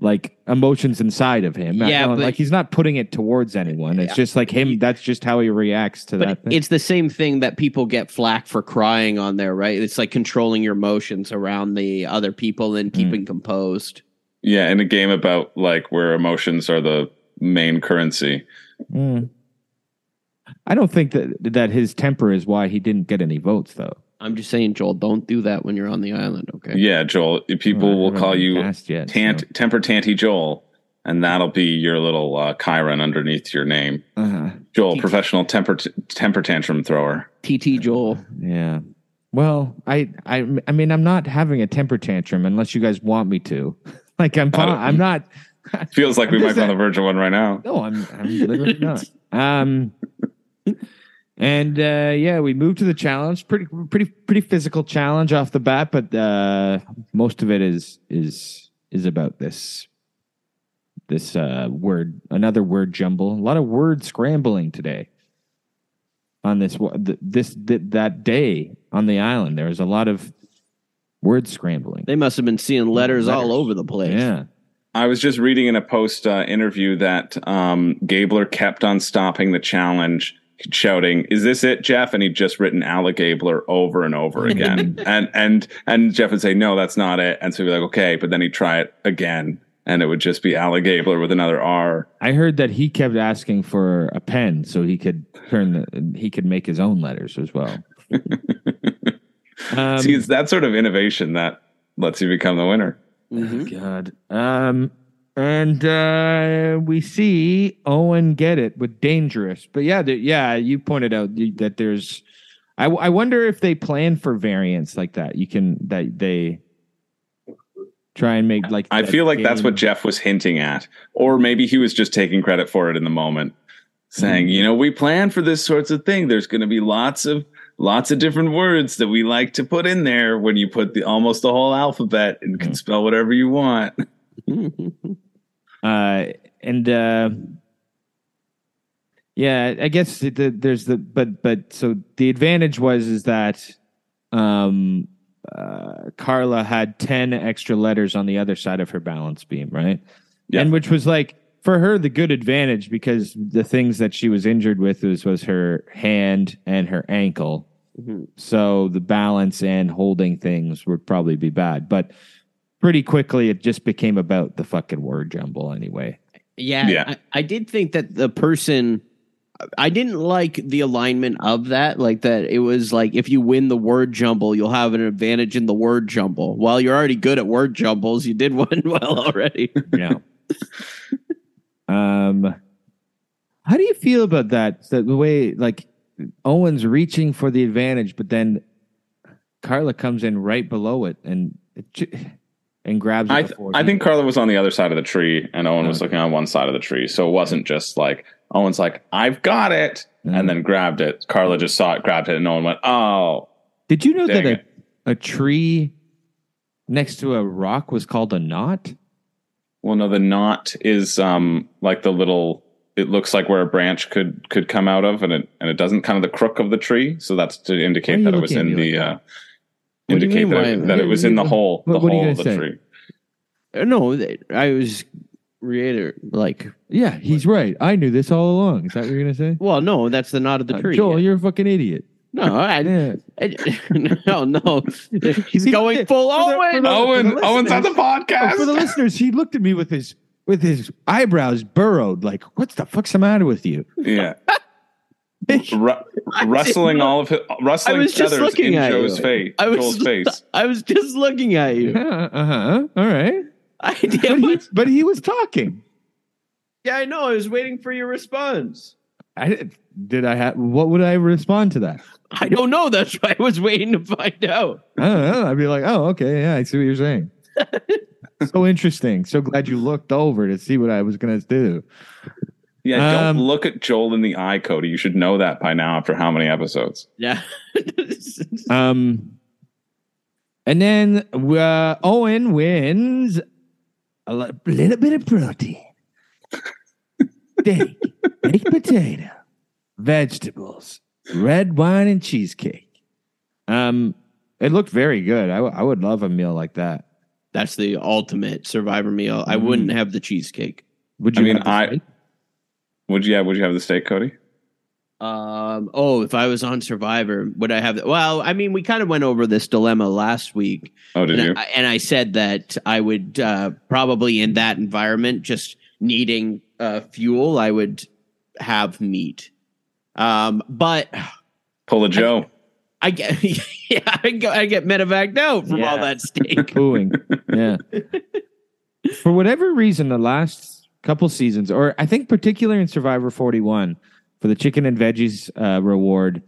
like emotions inside of him. Yeah, but- like he's not putting it towards anyone. It's just like him. That's just how he reacts to but that. Thing. it's the same thing that people get flack for crying on there, right? It's like controlling your emotions around the other people and keeping composed. Yeah, in a game about like where emotions are the main currency. Mm. I don't think that that his temper is why he didn't get any votes though. I'm just saying, Joel, don't do that when you're on the island, okay? Yeah, Joel. People I will call you cast yet, tant, so. temper tanty Joel, and that'll be your little uh, Chiron underneath your name. Uh-huh. Joel, professional temper temper tantrum thrower. TT Joel. Yeah. Well, I, I, I mean, I'm not having a temper tantrum unless you guys want me to. *laughs* Like, I'm, I don't- I'm not. Feels like *laughs* we I'm might be on the verge of one right now. No, I'm, I'm literally not. Um, *laughs* and uh, yeah, we moved to the challenge. Pretty, pretty, pretty physical challenge off the bat, but uh, most of it is is is about this this uh, word, another word jumble. A lot of word scrambling today on this wa- th- this that day on the island. There was a lot of word scrambling. They must have been seeing letters, all over the place. Yeah. I was just reading in a post uh, interview that um, Gabler kept on stopping the challenge shouting, "Is this it, Jeff?" And he'd just written Alec Gabler over and over again, *laughs* and and and Jeff would say, "No, that's not it," and so he'd be like, "Okay," but then he'd try it again, and it would just be Alec Gabler with another R. I heard that he kept asking for a pen so he could turn the, he could make his own letters as well. um, *laughs* See, it's that sort of innovation that lets you become the winner. God. Um, and uh, we see Owen get it with dangerous, but yeah, there, yeah, you pointed out that there's. I, I wonder if they plan for variants like that. You can that they try and make like. I feel like that's what Jeff was hinting at, or maybe he was just taking credit for it in the moment, saying, Mm-hmm. "You know, we plan for this sorts of thing. There's going to be lots of lots of different words that we like to put in there when you put the almost the whole alphabet and Mm-hmm. can spell whatever you want." *laughs* uh and uh yeah i guess the, the, there's the but but so the advantage was is that um uh karla had 10 extra letters on the other side of her balance beam right? Yeah. and which was like for her the good advantage because the things that she was injured with was was her hand and her ankle. So the balance and holding things would probably be bad. But pretty quickly it just became about the fucking word jumble anyway Yeah, Yeah. I, I did think that the person. I didn't like the alignment of that. Like that, it was like if you win the word jumble, you'll have an advantage in the word jumble. While you're already good at word jumbles, you did *laughs* one well already. yeah um how do you feel about that that the way like owen's reaching for the advantage but then karla comes in right below it and it ju- and grabs it I before I think Karla was on the other side of the tree, and Owen was looking on one side of the tree, so it wasn't just like Owen's like, "I've got it," Mhm. and then grabbed it. Karla just saw it, grabbed it, and Owen went, "Oh." did you know that it. a, a tree next to a rock was called a knot Well, no, the knot is um like the little. It looks like where a branch could could come out of, and it and it doesn't kind of the crook of the tree. So that's to indicate that it was in the. like uh that? What do you Indicate that, why- that it was in the hole, the What- what are you hole of the say? tree. Uh, no, I was reiter like. yeah he's right i knew this all along is that what you're gonna say Well, no, that's the knot of the Uh, tree. joel you're a fucking idiot no, I, *laughs* yeah. I- *laughs* no, no. He's He- going full the- Owen. the- Owen, Owen's on the podcast. Oh, for the listeners, he looked at me with his with his eyebrows burrowed, like, "What's the fuck's the matter with you?" Yeah. *laughs* *laughs* Ru- rustling all of his, I rustling feathers in at Joe's you. face. I was, Joel's face. I was just looking at you. uh huh. All right, I but did. he, but he was talking. Yeah, I know. I was waiting for your response. I did- did. I have. What would I respond to that? I don't know. That's why I was waiting to find out. I don't know. I'd be like, "Oh, okay, yeah, I see what you're saying." *laughs* so interesting. So glad you looked over to see what I was gonna do. Yeah, Um, don't look at Joel in the eye, Cody. You should know that by now after how many episodes. Yeah. *laughs* Um, and then uh, Owen wins a little bit of protein, *laughs* steak, baked potato, vegetables, red wine, and cheesecake. Um, it looked very good. I, w- I would love a meal like that. That's the ultimate survivor meal. I wouldn't have the cheesecake. Would I you? mean, have the I steak? Would you. Yeah, would you have the steak, Cody? Um. Oh, if I was on Survivor, would I have? The, well, I mean, we kind of went over this dilemma last week, Oh, did you? and I, and I said that I would uh, probably in that environment, just needing uh, fuel, I would have meat. Um, but Pull a Joe. I get, *laughs* yeah, I, go, I get medevaced out from all that steak. *laughs* booing. yeah. *laughs* For whatever reason, the last couple seasons, or I think particularly in Survivor 41, for the chicken and veggies uh, reward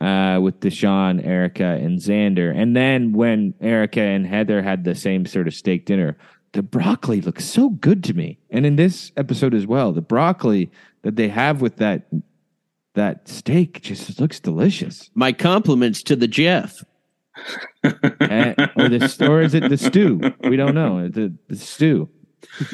uh, with Deshawn, Erika, and Xander, and then when Erika and Heather had the same sort of steak dinner, the broccoli looks so good to me. And in this episode as well, the broccoli that they have with that that steak just looks delicious. My compliments to the Jeff. Eh, or the or is it the stew? We don't know. The, the stew.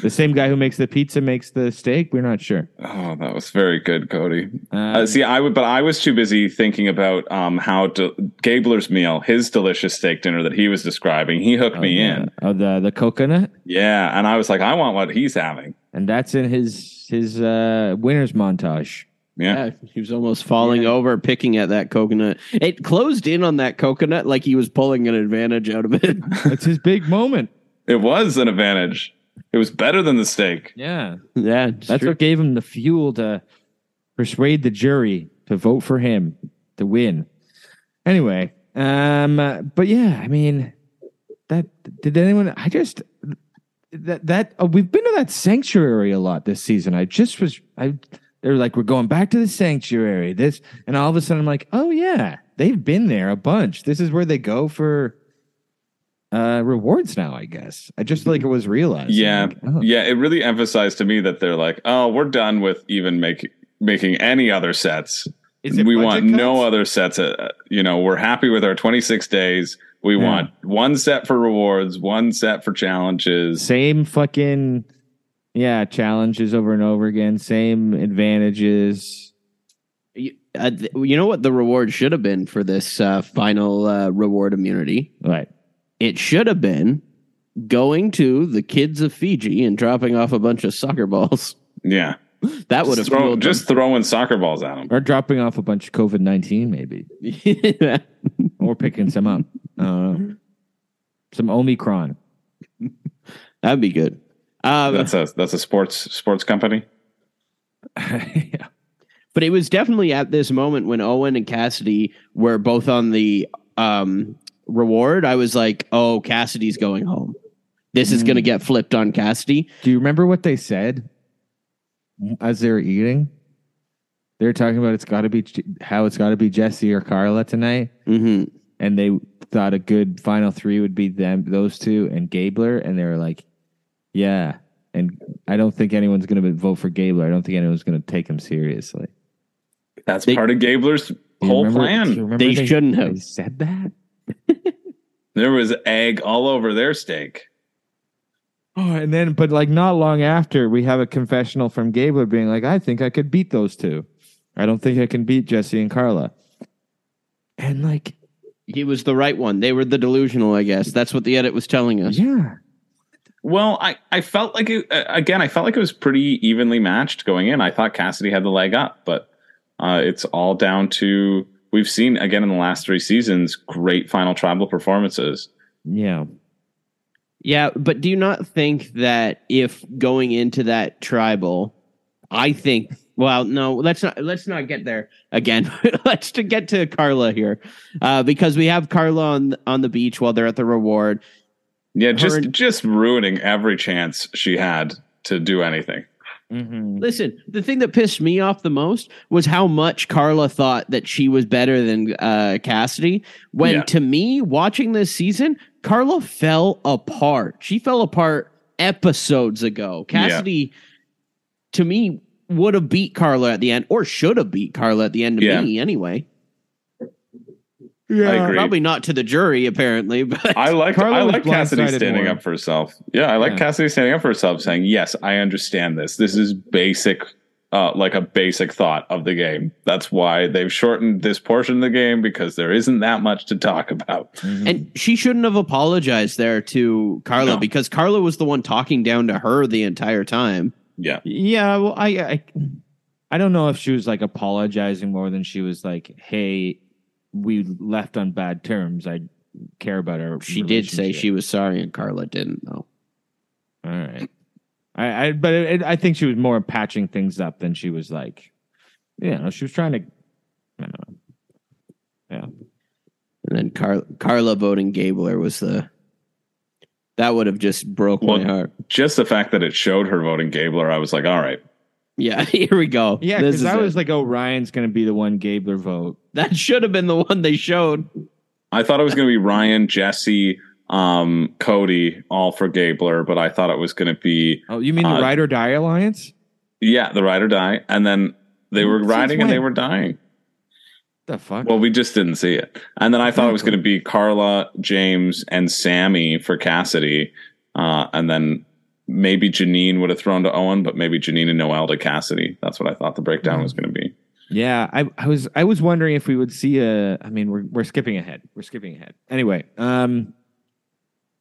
The same guy who makes the pizza makes the steak. We're not sure. Oh, that was very good, Cody. Um, Uh, see, I would, but I was too busy thinking about um, how to, Gabler's meal, his delicious steak dinner that he was describing. He hooked me in, Oh, the the coconut, yeah, and I was like, I want what he's having. and that's in his his uh, winners montage. Yeah. Yeah, he was almost falling over, picking at that coconut. It closed in on that coconut like he was pulling an advantage out of it. *laughs* It's his big moment. It was an advantage. It was better than the steak. Yeah. yeah, That's true. what gave him the fuel to persuade the jury to vote for him to win. Anyway, um, uh, but yeah, I mean, that did anyone? I just that that oh, we've been to that sanctuary a lot this season. I just was I. They're like, we're going back to the sanctuary. This and all of a sudden, I'm like, oh yeah, they've been there a bunch. This is where they go for uh rewards now. I guess I just like it was realized. Yeah. Like, oh. Yeah. It really emphasized to me that they're like, oh, we're done with even making making any other sets. Is it we budget want no other sets. Uh, you know, we're happy with our 26 days. We Yeah. want one set for rewards, one set for challenges. same fucking yeah challenges over and over again same advantages You, uh, you know what the reward should have been for this uh, final uh, reward immunity? right It should have been going to the kids of Fiji and dropping off a bunch of soccer balls. Yeah. *laughs* That would have Just, throw, fueled just throwing soccer balls at them. or dropping off a bunch of covid-19 maybe them. *laughs* or picking some up uh, some omicron That'd be good. Um, That's a that's a sports sports company. *laughs* yeah. but it was definitely at this moment when Owen and Cassidy were both on the um, reward. I was like, "Oh, Cassidy's going home. This is going to get flipped on Cassidy." do you remember what they said as they were eating they were talking about it's got to be how it's got to be jesse or karla tonight hmm and they thought a good final three would be them, those two, and Gabler, and they were like, "Yeah." And I don't think anyone's going to vote for Gabler. I don't think anyone's going to take him seriously. That's They- part of Gabler's whole remember- plan. do you remember They shouldn't have. they said that. *laughs* There was egg all over their steak. Oh, and then, but like not long after, we have a confessional from Gabler being like, "I think I could beat those two. I don't think I can beat Jesse and Karla." And like, He was the right one. They were the delusional, I guess. That's what the edit was telling us. yeah, Well, I, I felt like it, uh, again, I felt like it was pretty evenly matched going in. I thought Cassidy had the leg up, but uh, it's all down to we've seen again in the last three seasons great final tribal performances. yeah, Yeah, but do you not think that if going into that tribal, I think well, no, let's not let's not get there again. *laughs* let's to get to Karla here. Uh, because we have Karla on on the beach while they're at the reward. Yeah, just and- just ruining every chance she had to do anything. Mm-hmm. Listen, the thing that pissed me off the most was how much Karla thought that she was better than uh, Cassidy. When Yeah. to me, watching this season, Karla fell apart. She fell apart episodes ago. Cassidy, to me, would have beat Karla at the end, or should have beat Karla at the end of Yeah. me anyway. I agree. Probably not to the jury, apparently, but *laughs* I like Karla I like Cassidy standing more. up for herself. Yeah, I like Yeah. Cassidy standing up for herself, saying, "Yes, I understand this. This is basic, uh, like a basic thought of the game. That's why they've shortened this portion of the game because there isn't that much to talk about." And she shouldn't have apologized there to Karla No. because Karla was the one talking down to her the entire time. Yeah, Yeah, well, I, I, I don't know if she was like apologizing more than she was like, "Hey, we left on bad terms. I care about her. She did say she was sorry, and Karla didn't, though. All right. I, I but it, I think she was more patching things up than she was like, you know, she was trying to. I don't know. Yeah. And then Car- Karla voting Gabler was the. That would have just broke Well- my heart. just the fact that it showed her voting Gabler, I was like, "All right, Yeah, *laughs* here we go. Yeah, This because is I it. was like, oh, Ryan's going to be the one Gabler vote. that should have been the one they showed. I thought it was going to be Ryan, Jesse, um, Cody, all for Gabler, but I thought it was going to be Oh, you mean the Uh, Ride or Die Alliance? yeah, the ride or die, and then they were Since riding and they were dying. The fuck? Well, we just didn't see it. And then I thought it was going to be Karla, James, and Sami for Cassidy. Uh, and then maybe Jeanine would have thrown to Owen, but maybe Jeanine and Noelle to Cassidy. That's what I thought the breakdown was going to be. Yeah, I, I was I was wondering if we would see a. I mean, we're we're skipping ahead. We're skipping ahead. Anyway, um,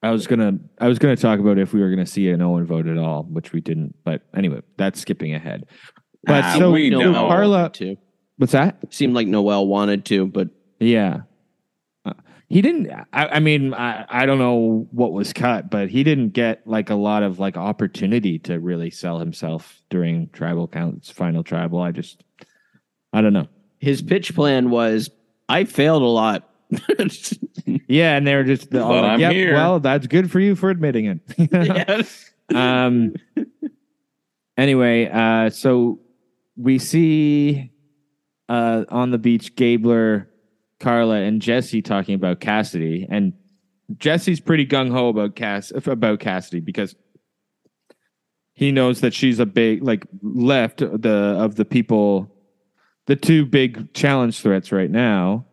I was gonna I was gonna talk about if we were gonna see an Owen vote at all, which we didn't. But anyway, that's skipping ahead. But Ah, so we Noelle know. Karla- wanted to. what's that? Seemed like Noelle wanted to, but Yeah. He didn't I, I mean I, I don't know what was cut, but he didn't get like a lot of like opportunity to really sell himself during tribal counts final tribal. I just I don't know. his pitch plan was I failed a lot. *laughs* Yeah, and they were just all like, I'm "Yep, here." well, that's good for you for admitting it. *laughs* um anyway uh so we see uh on the beach gabler karla and jesse talking about cassidy and jesse's pretty gung-ho about cass about cassidy because he knows that she's a big like left the of the people the two big challenge threats right now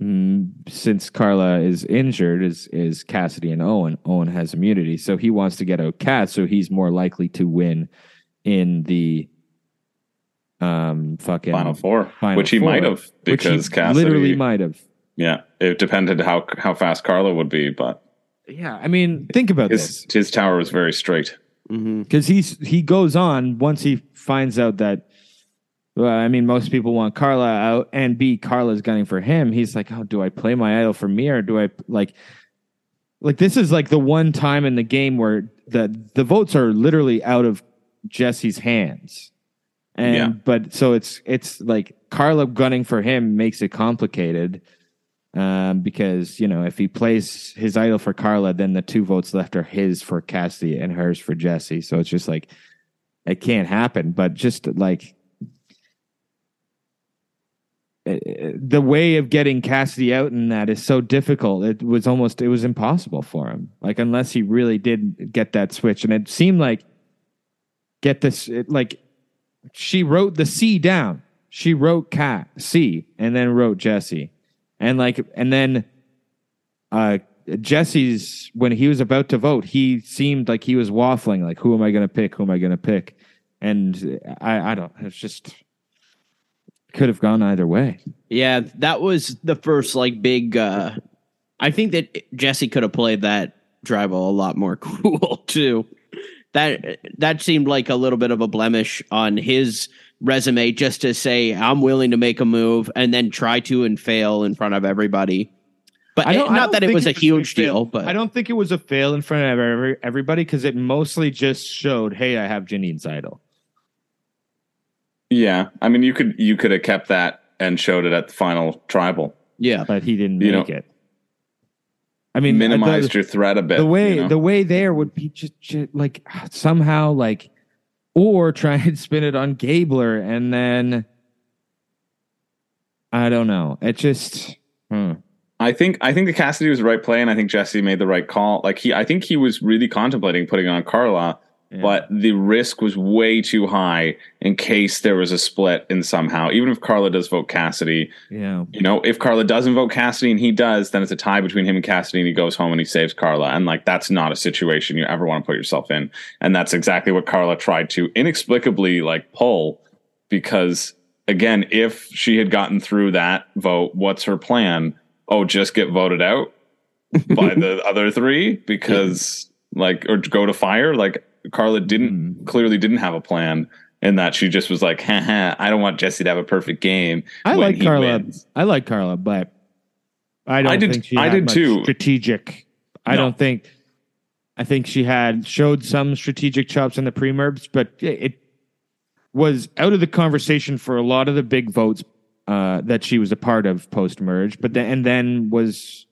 mm, since Karla is injured, is is Cassidy and Owen. Owen has immunity, so he wants to get out Cass, so he's more likely to win in the um fucking Final four, Final which he Four, might have which he because Cassidy literally might have. Yeah, it depended how how fast Karla would be, but Yeah, I mean, think about this. his his tower was very straight. because he's he goes on once he finds out that well, I mean, most people want Karla out, and B Karla's gunning for him. He's like, oh, do I play my idol for me, or do I like, like this is like the one time in the game where the the votes are literally out of Jesse's hands, and Yeah. but so it's it's like Karla gunning for him makes it complicated. Um, because you know, if he plays his idol for Karla, then the two votes left are his for Cassidy and hers for Jesse. So it's just like it can't happen. But just like uh, the way of getting Cassidy out in that is so difficult. It was almost it was impossible for him. Like unless he really did get that switch, and it seemed like get this like she wrote the C down. She wrote cat C and then wrote Jesse, and like and then uh Jesse's when he was about to vote, he seemed like he was waffling. Like who am I to pick? Who am I to pick? And I I don't. It's just could have gone either way. Yeah, that was the first like big uh I think that Jesse could have played that tribal a lot more *laughs* cool too. That that seemed like a little bit of a blemish on his resume just to say I'm willing to make a move and then try to and fail in front of everybody. But I don't- it- I not don't that it think was a a huge fail. deal, but I don't think it was a fail in front of every, everybody because it mostly just showed, hey, I have Jeanine's idol. Yeah, I mean, you could you could have kept that and showed it at the final tribal. yeah. but he didn't You make know, it. I mean, Minimized the, your threat a bit. the way you know? the way there would be just, just like somehow like, or *laughs* try and spin it on Gabler and then I don't know. It just hmm. I think I think the Cassidy was the right play, and I think Jesse made the right call. Like he, I think he was really contemplating putting on Karla, Yeah. but the risk was way too high in case there was a split in somehow. Even if Karla does vote Cassidy, yeah. you know, if Karla doesn't vote Cassidy and he does, then it's a tie between him and Cassidy, and he goes home and he saves Karla. And like that's not a situation you ever want to put yourself in. And that's exactly what Karla tried to inexplicably like pull because again, if she had gotten through that vote, what's her plan? Oh, just get voted out by *laughs* the other three because like or go to fire. Like Karla didn't clearly didn't have a plan. and that she just was like, Haha, I don't want Jesse to have a perfect game. I like Karla. wins." I like Karla, but I don't I did- think she I did too. strategic. I don't think. I think she had showed some strategic chops in the pre-merge, but it, it was out of the conversation for a lot of the big votes uh, that she was a part of post merge. But then and then was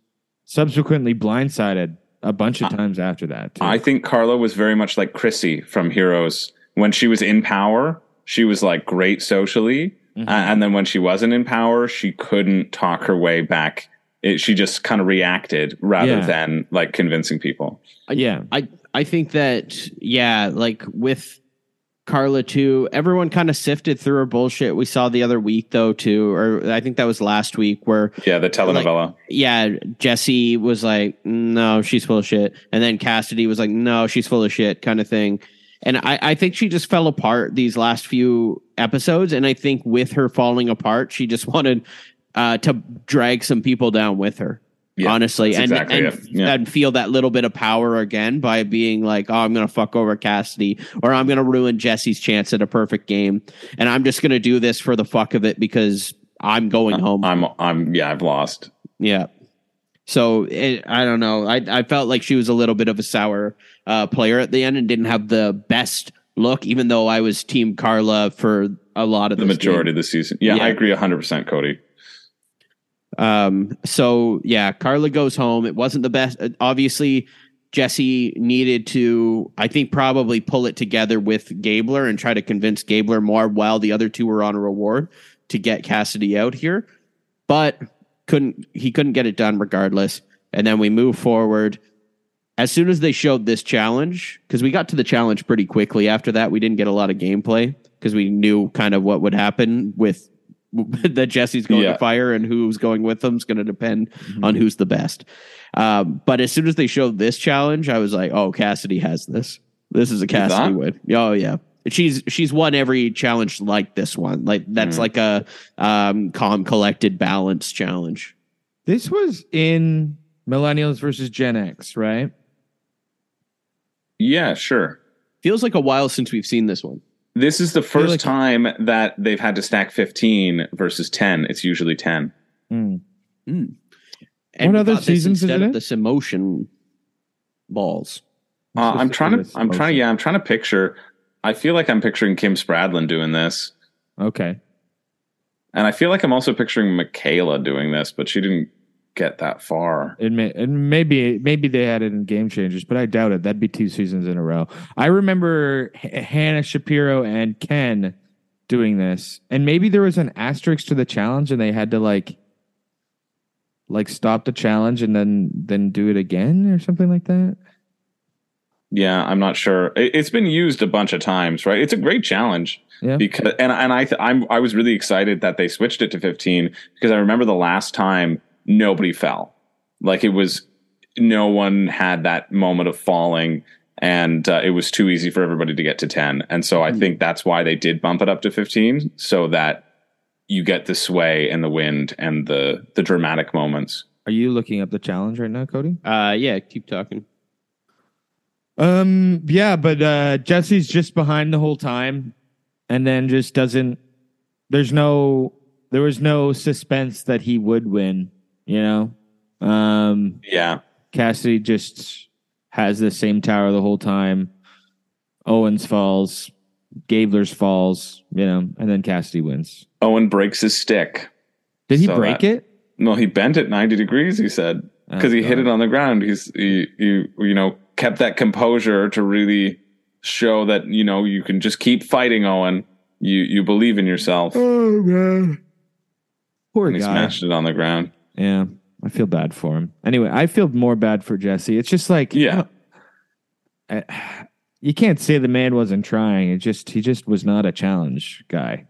subsequently blindsided a bunch of times after that. too. I think Karla was very much like Chrissy from Heroes. When she was in power, she was like great socially. Mm-hmm. Uh, and then when she wasn't in power, she couldn't talk her way back. It, she just kind of reacted rather Yeah. than like convincing people. yeah, I I think that yeah, like with Karla too, everyone kind of sifted through her bullshit. We saw the other week though too, or I think that was last week where Yeah, the telenovela. yeah, Jesse was like, no, she's full of shit. And then Cassidy was like, no, she's full of shit, kind of thing. And I, I think she just fell apart these last few episodes. And I think with her falling apart, she just *laughs* wanted uh, to drag some people down with her. Yeah, honestly, and exactly and. Yeah. and feel that little bit of power again by being like, oh, I'm gonna fuck over Cassidy, or I'm gonna ruin Jesse's chance at a perfect game, and I'm just gonna do this for the fuck of it because I'm going home. I'm I'm yeah, I've lost. Yeah. So it, I don't know. I I felt like she was a little bit of a sour uh, player at the end and didn't have the best look, even though I was Team Karla for a lot of The majority game. of the season. Yeah, Yeah. I agree 100%, Cody. Um. So yeah, Karla goes home. It wasn't the best. uh, Obviously, Jesse needed to, I think, probably pull it together with Gabler and try to convince Gabler more while the other two were on a reward to get Cassidy out here, but couldn't. He couldn't get it done regardless. And then we move forward. As soon as they showed this challenge, because we got to the challenge pretty quickly after that, we didn't get a lot of gameplay because we knew kind of what would happen with *laughs* that Jesse's going Yeah. to fire and who's going with them is going to depend on who's the best. Um, but as soon as they showed this challenge, I was like, "Oh, Cassidy has this. This is a Cassidy thought? win." Oh yeah, she's she's won every challenge like this one. Like that's Mm. like a um, calm, collected, balanced challenge. This was in Millennials versus Gen X, right? Yeah, sure. Feels like a while since we've seen this one. This is the first like- time that they've had to stack 15 versus 10. It's usually 10. Hmm. And What other got this seasons is instead it of? This emotion balls. Uh, I'm trying to I'm trying motion. yeah, I'm trying to picture I feel like I'm picturing Kim Spradlin doing this. Okay. And I feel like I'm also picturing Michaela doing this, but she didn't get that far. It may, and maybe maybe they had it in Game Changers, but I doubt it. That'd be two seasons in a row. I remember H- Hannah Shapiro and Ken doing this, and maybe there was an asterisk to the challenge, and they had to like like stop the challenge and then then do it again or something like that. Yeah, I'm not sure. It, it's been used a bunch of times, right? It's a great challenge. Yeah. Because and and I th- I'm I was really excited that they switched it to 15 because I remember the last time nobody fell. Like it was no one had that moment of falling and uh, it was too easy for everybody to get to 10. And so I think that's why they did bump it up to 15 so that you get the sway and the wind and the the dramatic moments. Are you looking up the challenge right now, Cody? Uh, yeah, keep talking. Um, yeah, but uh Jesse's just behind the whole time and then just doesn't there's no there was no suspense that he would win, you know? Um Yeah. Cassidy just has the same tower the whole time. Owens falls, Gabler's falls, you know, and then Cassidy wins. Owen breaks his stick. Did he So break that- it? No, he bent it 90 degrees, he said. Oh, Because he hit it on the ground. He's he, he you know, kept that composure to really show that, you know, you can just keep fighting, Owen. You you believe in yourself. Oh man. Poor And he smashed it on the ground. Yeah, I feel bad for him. Anyway, I feel more bad for Jesse. It's just like Yeah. I- you can't say the man wasn't trying. It just he just was not a challenge guy.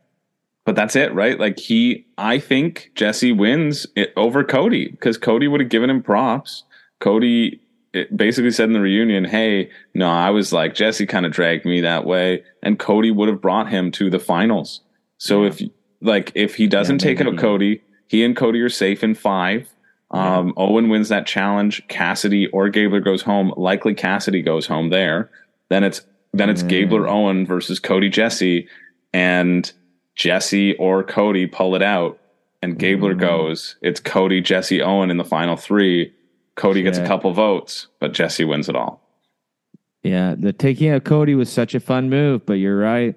But that's it, right? Like he I think Jesse wins it over Cody because Cody would have given him props. Cody it basically said in the reunion, "Hey, no, I was like Jesse kind of dragged me that way," and Cody would have brought him to the finals. So if like if he doesn't Yeah, take out. Cody, he and Cody are safe in five. Um, Owen wins that challenge. Cassidy or Gabler goes home. Likely Cassidy goes home there. Then it's then it's Mm. Gabler Owen versus Cody Jesse, and Jesse or Cody pull it out, and Gabler Mm. goes. It's Cody, Jesse, Owen in the final three. Cody gets a couple votes, but Jesse wins it all. Yeah, the taking out Cody was such a fun move, but you're right.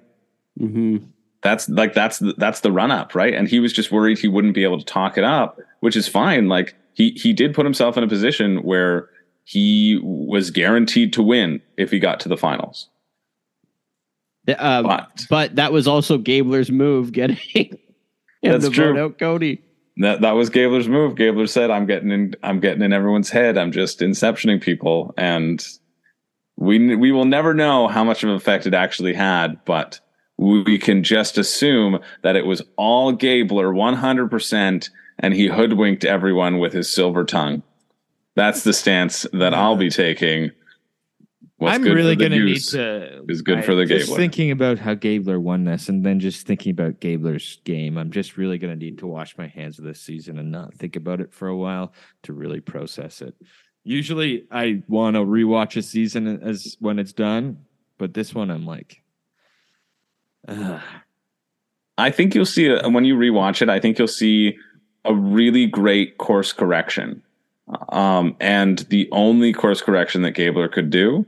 Mm-hmm. That's like that's the, that's the run up, right? And he was just worried he wouldn't be able to talk it up, which is fine. Like he he did put himself in a position where he was guaranteed to win if he got to the finals. Uh, But but that was also Gabler's move, getting *laughs* That's true. out Cody. that that was Gabler's move. Gabler said, "I'm getting in. I'm getting in everyone's head. I'm just inceptioning people." And we we will never know how much of an effect it actually had, but we can just assume that it was all Gabler, 100 percent, and he hoodwinked everyone with his silver tongue. That's the stance that I'll be taking. What's I'm good really the gonna need to. is good for the Just Gabler. thinking about how Gabler won this, and then just thinking about Gabler's game, I'm just really gonna need to wash my hands of this season and not think about it for a while to really process it. Usually, I want to rewatch a season as when it's done, but this one, I'm like, I think you'll see a, when you rewatch it. I think you'll see a really great course correction, um, and the only course correction that Gabler could do.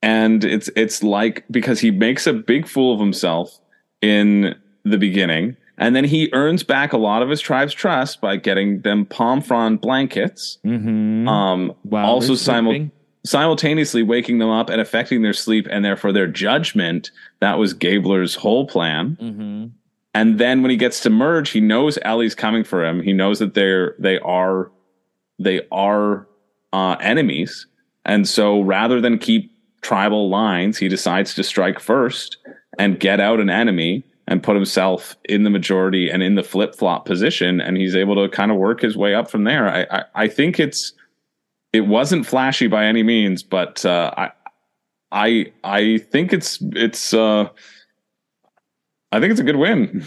And it's it's like because he makes a big fool of himself in the beginning, and then he earns back a lot of his tribe's trust by getting them palm frond blankets. Mhm. Um, While also simul-. Simultaneously waking them up and affecting their sleep and therefore their judgment. That was Gabler's whole plan. Mhm. And then when he gets to merge, he knows Elie's coming for him. He knows that they're they are they are uh, enemies, and so rather than keep tribal lines, he decides to strike first and get out an enemy and put himself in the majority and in the flip flop position, and he's able to kind of work his way up from there. I I, I think it's it wasn't flashy by any means, but uh, I I I think it's it's. Uh, I think it's a good win.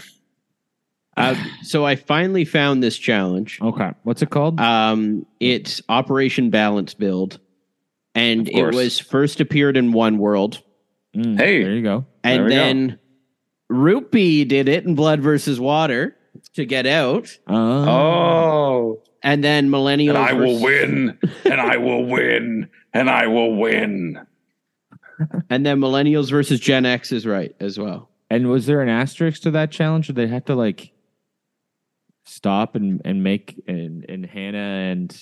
Uh, so I finally found this challenge. Okay, what's it called? Um, it's Operation Balance Build, and it was first appeared in One World, Mm, hey. there you go. And we go. then Rupee did it in Blood versus Water to get out, Oh, Oh, and then Millennials. and I will win, and I will *laughs* win, and I will win. And then Millennials versus Gen X is right as well. and was there an asterisk to that challenge? Or they had to like stop and and make and and Hannah and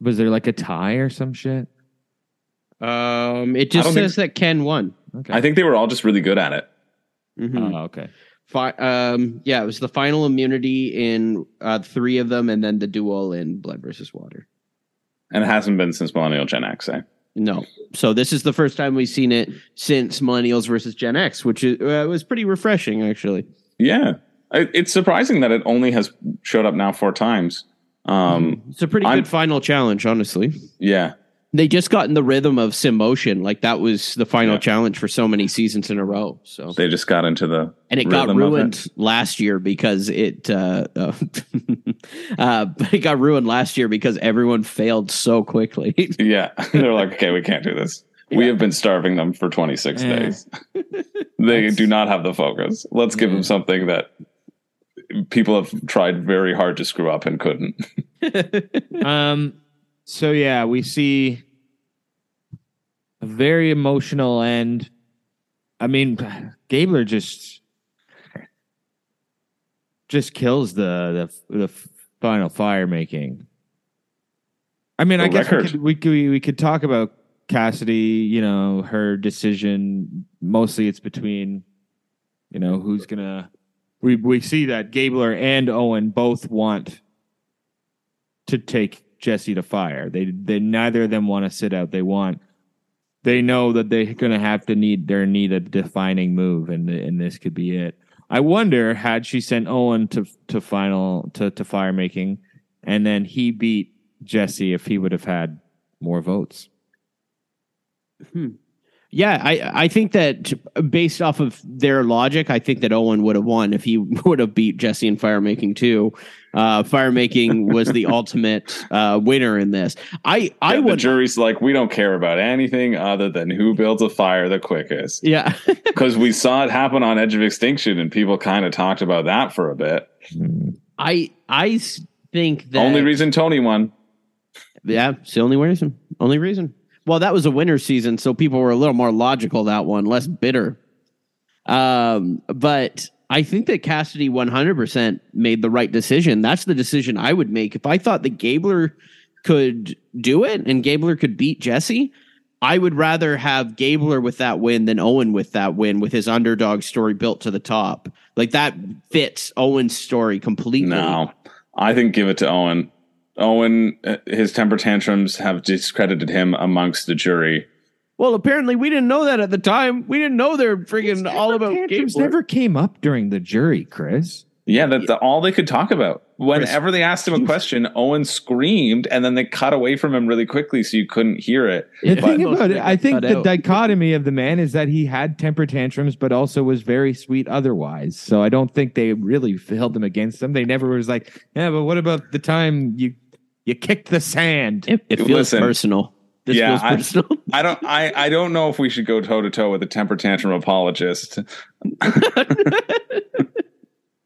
was there like a tie or some shit? Um, it just don't think- says that Ken won. Okay. I think they were all just really good at it. Mhm. Oh, okay. Fi- um, yeah, it was the final immunity in uh, three of them, and then the duel in Blood versus Water. And it hasn't been since Millennial Gen X. Eh? No, so this is the first time we've seen it since Millennials versus Gen X, which is, uh, was pretty refreshing, actually. Yeah. It's surprising that it only has showed up now four times. Um, It's a pretty I'm- good final challenge, honestly. yeah. They just got in the rhythm of sim motion, like that was the final Yeah. challenge for so many seasons in a row. So They just got into the and it got rhythm of ruined last year because it uh, *laughs* uh, uh *laughs* it got ruined last year because everyone failed so quickly *laughs* Yeah. They're like, okay, we can't do this. We have been starving them for 26 Yeah. days. they do not have the focus. Let's give them something that people have tried very hard to screw up and couldn't. um so yeah we see a very emotional end. I mean gabler just just kills the the, the final fire making. I mean i The guess we could, we could we could talk about cassidy you know her decision. Mostly it's between you know who's gonna we we see that gabler and owen both want to take Jesse to fire. They they neither of them want to sit out. They want they know that they're going to have to need their need a defining move, and and this could be it. I wonder had she sent Owen to to final to to fire making, and then he beat Jesse if he would have had more votes. Hmm. Yeah i i think that based off of their logic i think that owen would have won if he *laughs* would have beat jesse in fire making too uh fire making was the *laughs* ultimate uh winner in this i i Yeah, the jury's like, we don't care about anything other than who builds a fire the quickest. yeah *laughs* Because we saw it happen on Edge of Extinction and people kind of talked about that for a bit. I I think that Only reason Tony won. Yeah, it's the only reason. Only reason. Well, that was a winter season, so people were a little more logical that one, less bitter. Um, but I think that Cassidy 100% made the right decision. That's the decision I would make. If I thought that Gabler could do it and Gabler could beat Jesse, I would rather have Gabler with that win than Owen with that win with his underdog story built to the top. Like that fits Owen's story completely. No, I think give it to Owen. Owen, uh, his temper tantrums have discredited him amongst the jury. Well, apparently we didn't know that at the time. We didn't know they're freaking all about Tantrums never came up during the jury, Chris. Yeah, that's all they could talk about. whenever they asked him a question, Owen screamed, and then they cut away from him really quickly, so you couldn't hear it. The Yeah. thing about it, it I think the out. dichotomy of the man is that he had temper tantrums, but also was very sweet otherwise. So I don't think they really held him against him. They never was like, yeah, but what about the time you you kicked the sand? It, it feels Listen, personal. This yeah, feels I- personal. *laughs* I don't. I, I don't know if we should go toe to toe with a temper tantrum apologist. *laughs*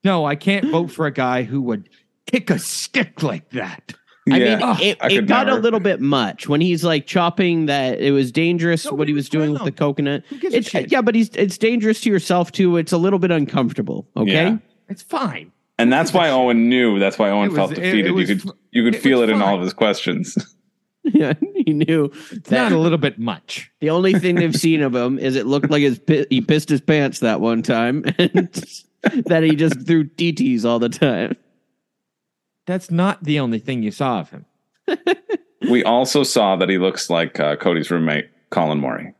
No, I can't vote for a guy who would kick a stick like that. I Yeah, mean, it, I it got never. a little bit much when he's like chopping that it was dangerous what he was doing with the coconut. Who gives a It's, shit? yeah, but he's it's dangerous to yourself too. It's a little bit uncomfortable. Okay. Yeah. It's fine. And that's why Owen knew. That's why Owen It felt was- it- defeated. it was you could you could it feel was it in all of his questions. *laughs* Yeah, he knew It's that not a little bit much. the only thing they've seen of him is it looked like his he pissed his pants that one time, *laughs* and *laughs* that he just threw DTs all the time. That's not the only thing you saw of him. we also saw that he looks like uh, Cody's roommate, Colin Murray.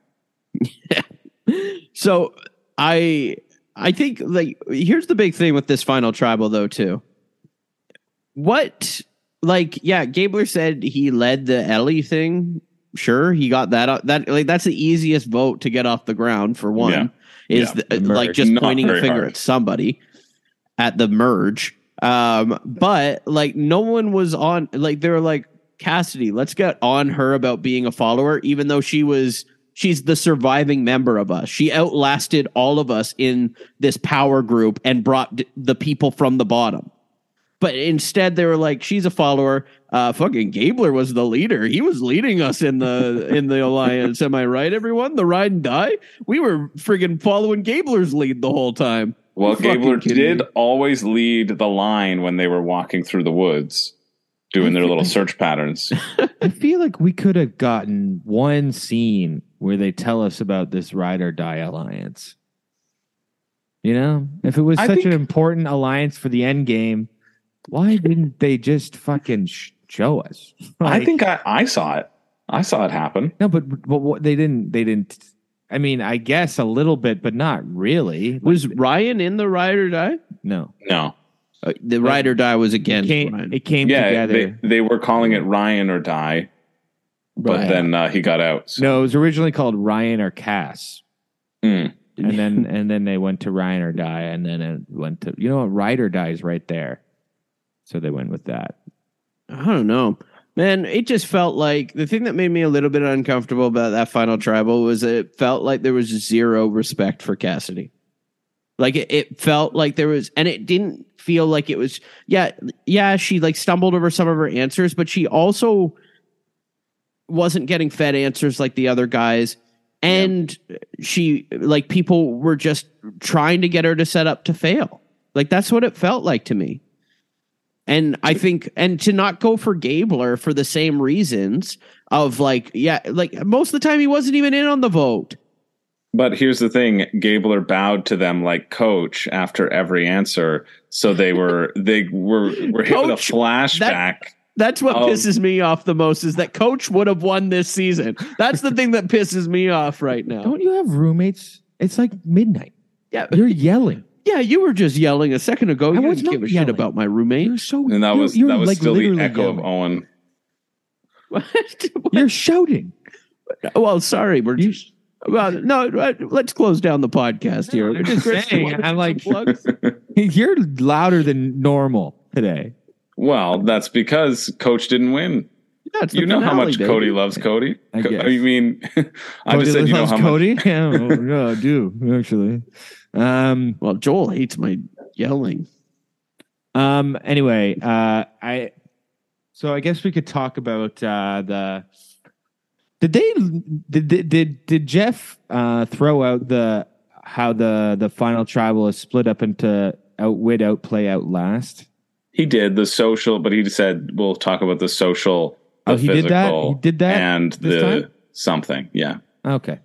So I I think like here's the big thing with this final tribal though too. What like yeah, Gabler said he led the Elie thing. Sure, he got that. That like that's the easiest vote to get off the ground for one. Yeah. Is Yeah, the, the like just Not pointing a finger hard. at somebody at the merge. Um, but like no one was on like they were like Cassidy, let's get on her about being a follower, even though she was she's the surviving member of us. She outlasted all of us in this power group and brought d- the people from the bottom. But instead, they were like, "She's a follower." Uh, fucking Gabler was the leader. He was leading us in the *laughs* in the alliance. Am I right, everyone? The ride and die. We were friggin' following Gabler's lead the whole time. Well, Gabler did me. always lead the line when they were walking through the woods, doing their little *laughs* search patterns. I feel like we could have gotten one scene where they tell us about this ride or die alliance. You know, if it was I such think- an important alliance for the end game, why didn't they just fucking sh- show us? I think I, I saw it. I saw it happen. no, but but what they didn't. They didn't. I mean, I guess a little bit, but not really. Was Ryan in the ride or die? No, No. Uh, the ride or die was it against came. Ryan. It came Yeah, together. they, they were calling it Ryan or die, but Right. then uh, he got out. So. no, it was originally called Ryan or Cass. Mm. and then and then they went to Ryan or Die, and then it went to you know what Ride or Die is right there, so they went with that. I don't know. Man, it just felt like the thing that made me a little bit uncomfortable about that final tribal was it felt like there was zero respect for Cassidy. Like it, it felt like there was, and it didn't feel like it was. Yeah, yeah, she like stumbled over some of her answers, but she also wasn't getting fed answers like the other guys. And she, like, people were just trying to get her to set up to fail. Like, that's what it felt like to me. And I think, and to not go for Gabler for the same reasons of like, yeah, like most of the time he wasn't even in on the vote. But here's the thing: Gabler bowed to them like coach after every answer, so they were *laughs* they were were hit with a Coach, flashback. That's what Oh. pisses me off the most is that Coach would have won this season. That's the thing that pisses me off right now. Don't you have roommates? It's like midnight. Yeah, You're yelling. yeah, you were just yelling a second ago. I You was didn't not give a yelling. shit about my roommate. You're so. and that was you're that was like still the literally echo of yelling. Owen. *laughs* You're shouting. well, sorry, we're just. Well, no, uh, let's close down the podcast here. I'm just Chris, saying, I'm like- plugs? *laughs* You're louder than normal today. Well, that's because Coach didn't win. Yeah, it's You know how much baby. Cody loves Cody. I I mean, *laughs* I Cody just said you know loves how much. Cody. yeah, oh, *laughs* yeah, I do actually. Um. Well, Joel hates my yelling. Um. Anyway, uh, I. So I guess we could talk about uh, the. Did they did did did, Jeff uh, throw out the how the the final tribal is split up into outwit, outplay, outlast? He did the social, but he said we'll talk about the social. The Oh, he did that? He did that and the time? something. Yeah, Okay.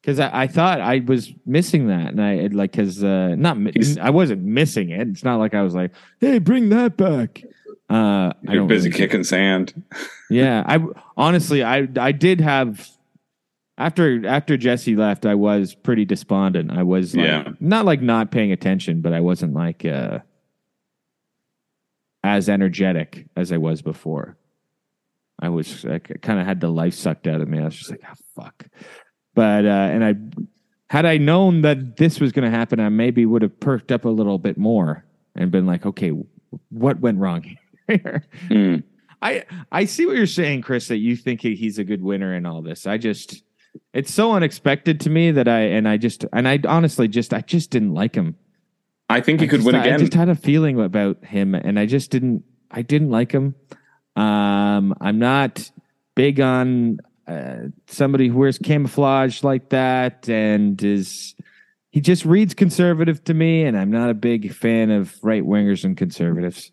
Because I, I thought I was missing that, and I like because uh, not He's- I wasn't missing it. It's not like I was like, "Hey, bring that back." Uh, you're busy really- kicking sand. Yeah, I honestly, I I did have after after Jesse left, I was pretty despondent. I was like, Yeah. not like not paying attention, but I wasn't like uh, as energetic as I was before. I was I kind of had the life sucked out of me. I was just like, oh, fuck. But uh, and I had I known that this was going to happen, I maybe would have perked up a little bit more and been like, okay, what went wrong Mm. I I see what you're saying, Chris. That you think he- he's a good winner in all this. I just it's so unexpected to me that I and I just and I honestly just I just didn't like him. I think he I could just- win I just had a feeling about him, and I just didn't. I didn't like him. Um, I'm not big on uh, somebody who wears camouflage like that, and is he just reads conservative to me, and I'm not a big fan of right wingers and conservatives.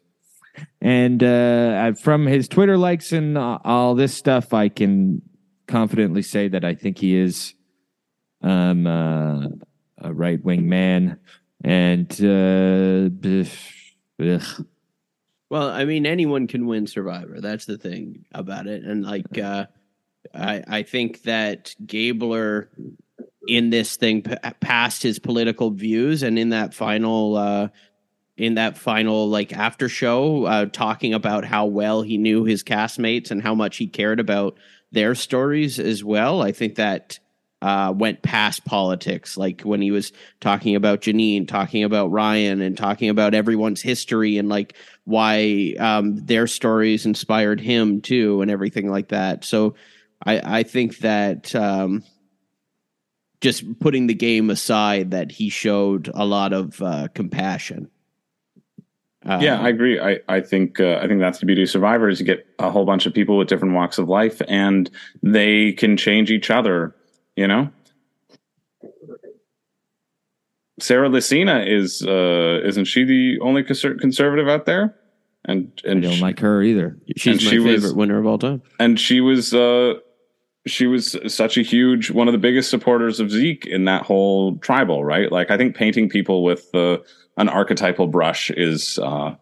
And uh, from his Twitter likes and all this stuff, I can confidently say that I think he is um, uh, a right wing man. And uh. Well, I mean, anyone can win Survivor. That's the thing about it. And like, uh, I I think that Gabler in this thing p- passed his political views, and in that final, uh, in that final like after show, uh, talking about how well he knew his castmates and how much he cared about their stories as well. I think that uh, went past politics, like when he was talking about Jeanine, talking about Ryan, and talking about everyone's history and like why um, their stories inspired him too, and everything like that. So I, I think that um, just putting the game aside, that he showed a lot of uh, compassion. Uh, yeah, I agree. I I think uh, I think that's the beauty of Survivor is you get a whole bunch of people with different walks of life, and they can change each other. You know, Sarah Lacina is uh, isn't she the only conser- conservative out there? And and I don't she, like her either. she's my she favorite was- winner of all time. and she was uh, she was such a huge one of the biggest supporters of Zeke in that whole tribal right. Like I think painting people with uh, an archetypal brush is uh,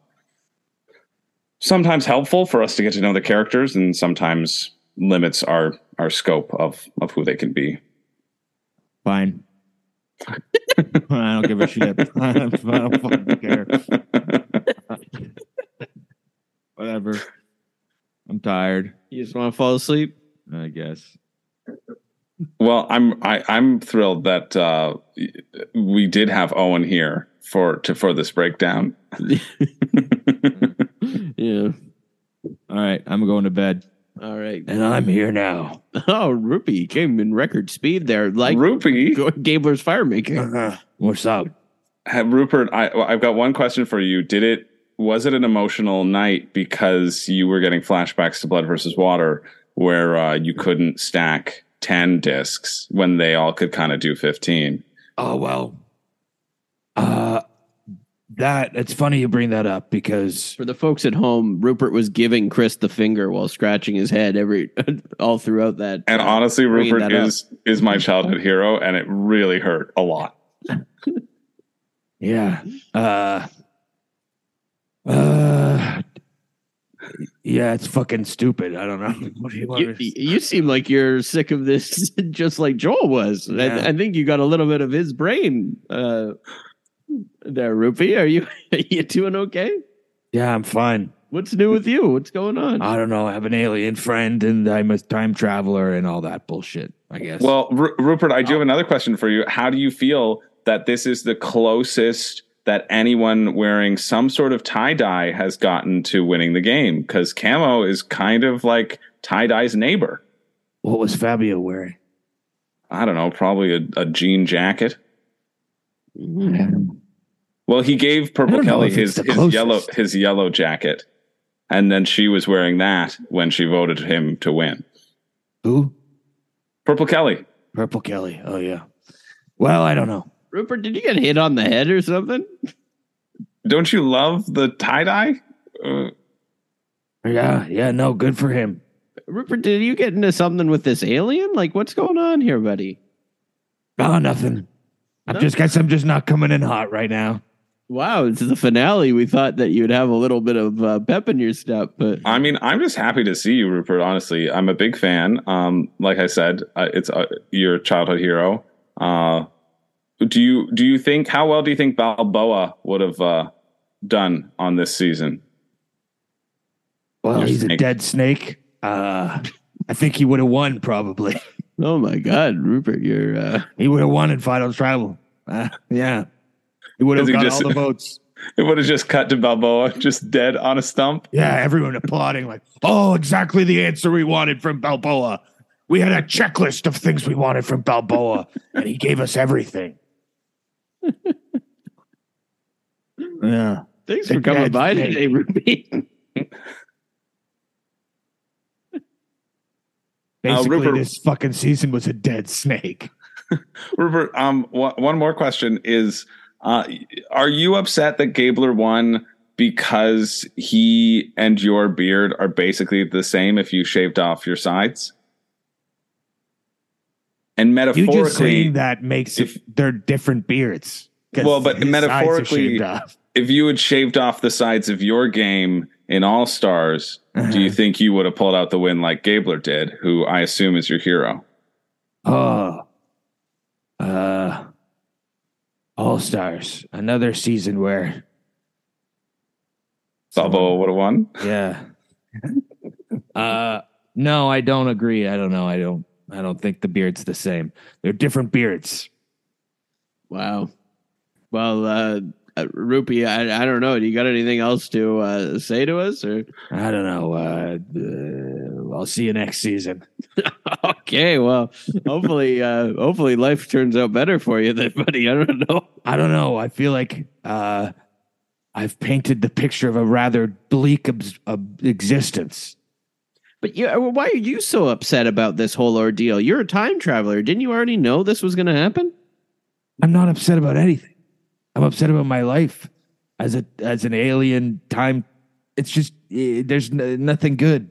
sometimes helpful for us to get to know the characters, and sometimes limits our our scope of of who they can be. Fine. *laughs* I don't give a shit. *laughs* I don't fucking care. Whatever. I'm tired. You just want to fall asleep? I guess. Well, I'm I, I'm thrilled that uh, we did have Owen here for to for this breakdown. *laughs* Yeah. All right, I'm going to bed. All right. And I'm here now. *laughs* Oh, Rupee came in record speed there, like Rupee, Gabler's fire maker. What's up? Have- Rupert, I, I've got one question for you. Did it was it an emotional night because you were getting flashbacks to Blood versus Water, where uh, you couldn't stack ten discs when they all could kind of do fifteen? Oh well. Uh that it's funny you bring that up because For the folks at home, Rupert was giving Chris the finger while scratching his head every *laughs* all throughout that. And uh, honestly, Rupert that up. is is my childhood hero, and it really hurt a lot. yeah. Uh uh yeah, it's fucking stupid. I don't know. *laughs* What do you want You, to- you seem like you're sick of this, *laughs* just like Joel was. Yeah. I, I think you got a little bit of his brain uh, there, Rupee. Are you *laughs* are you doing okay? Yeah, I'm fine. What's new with you? What's going on? I don't know. I have an alien friend and I'm a time traveler and all that bullshit, I guess. Well, Ru- Rupert, I do oh. have another question for you. How do you feel that this is the closest that anyone wearing some sort of tie dye has gotten to winning the game? Because camo is kind of like tie dye's neighbor. what was Fabio wearing? I don't know, probably a, a jean jacket. Well, he gave Purple Kelly his, his yellow his yellow jacket, and then she was wearing that when she voted him to win. Who? Purple Kelly. Purple Kelly. Oh yeah. Well, I don't know. Rupert, did you get hit on the head or something? Don't you love the tie dye? Uh, Yeah, yeah, no, good for him. Rupert, did you get into something with this alien? Like, what's going on here, buddy? Oh, nothing. I'm just guess I'm just not coming in hot right now. Wow, this is the finale. We thought that you'd have a little bit of uh, pep in your step, but I mean, I'm just happy to see you, Rupert. Honestly, I'm a big fan. Um, like I said, uh, it's uh, your childhood hero. Uh, do you do you think how well do you think Balboa would have uh, done on this season? Well, Your he's a dead snake. Uh, I think he would have won probably. *laughs* Oh my God, Rupert, you're. Uh, He would have won in final tribal. Uh, yeah, he would have got just- all the votes. *laughs* It would have just cut to Balboa, just dead on a stump. Yeah, everyone applauding like, oh, exactly the answer we wanted from Balboa. We had a checklist of things we wanted from Balboa, and he gave us everything. *laughs* yeah. thanks for coming by today, Ruby. *laughs* Basically, Rupert- this fucking season was a dead snake. *laughs* Rupert, um, one one more question is: uh, Are you upset that Gabler won because he and your beard are basically the same if you shaved off your sides? And You metaphorically, just saying that makes if- it they're different beards. Well, but his sides are metaphorically- if you had shaved off the sides of your game in All Stars, do Uh-huh. you think you would have pulled out the win like Gabler did, who I assume is your hero? Oh, uh, All Stars, another season where, Balboa would have won. yeah. uh, no, I don't agree. I don't know. I don't. I don't think the beard's the same. They're different beards. Wow. Well, uh, uh, Rupee, I, I don't know. Do you got anything else to uh, say to us? Or I don't know. Uh, uh, I'll see you next season. *laughs* okay, well, hopefully, uh, hopefully, life turns out better for you, then, *laughs* buddy. I don't know. I don't know. I feel like uh, I've painted the picture of a rather bleak obs- ob- existence. But yeah, why are you so upset about this whole ordeal? You're a time traveler. Didn't you already know this was going to happen? I'm not upset about anything. I'm upset about my life as a as an alien time. It's just eh, there's n- nothing good.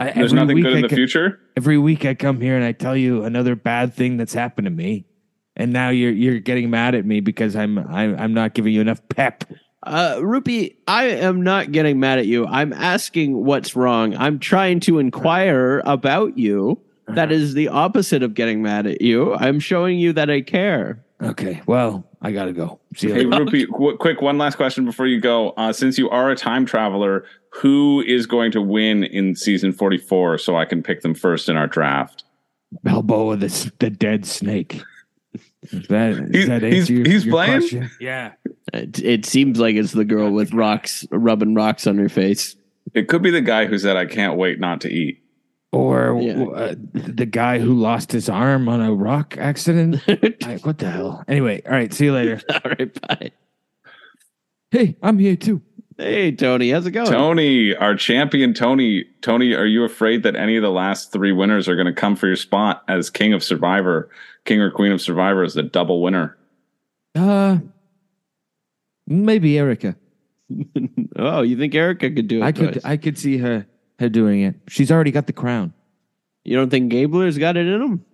I, There's every nothing week good in I the co- future. Every week I come here and I tell you another bad thing that's happened to me, and now you're you're getting mad at me because I'm I'm, I'm not giving you enough pep. Uh, Rupee, I am not getting mad at you. I'm asking what's wrong. I'm trying to inquire about you. That is the opposite of getting mad at you. I'm showing you that I care. Okay, well I gotta go. See you Hey, later. *laughs* Rupee, qu- quick one last question before you go. Uh, since you are a time traveler, who is going to win in season 44 so I can pick them first in our draft? Balboa, the the dead snake. Is that, does He's- that he's- your- he's your playing? question? Yeah. It, it seems like it's the girl with rocks, rubbing rocks on her face. It could be the guy who said, I can't wait not to eat. Or Yeah. uh, the guy who lost his arm on a rock accident. *laughs* I, what the hell? Anyway, all right. See you later. *laughs* All right, bye. Hey, I'm here too. Hey, Tony, how's it going? Tony, our champion, Tony. Tony, are you afraid that any of the last three winners are going to come for your spot as King of Survivor, King or Queen of Survivor as the double winner? Uh, maybe Erika. *laughs* oh, you think Erika could do it? I could. I could see her, her doing it. She's already got the crown. you don't think Gabler's got it in him?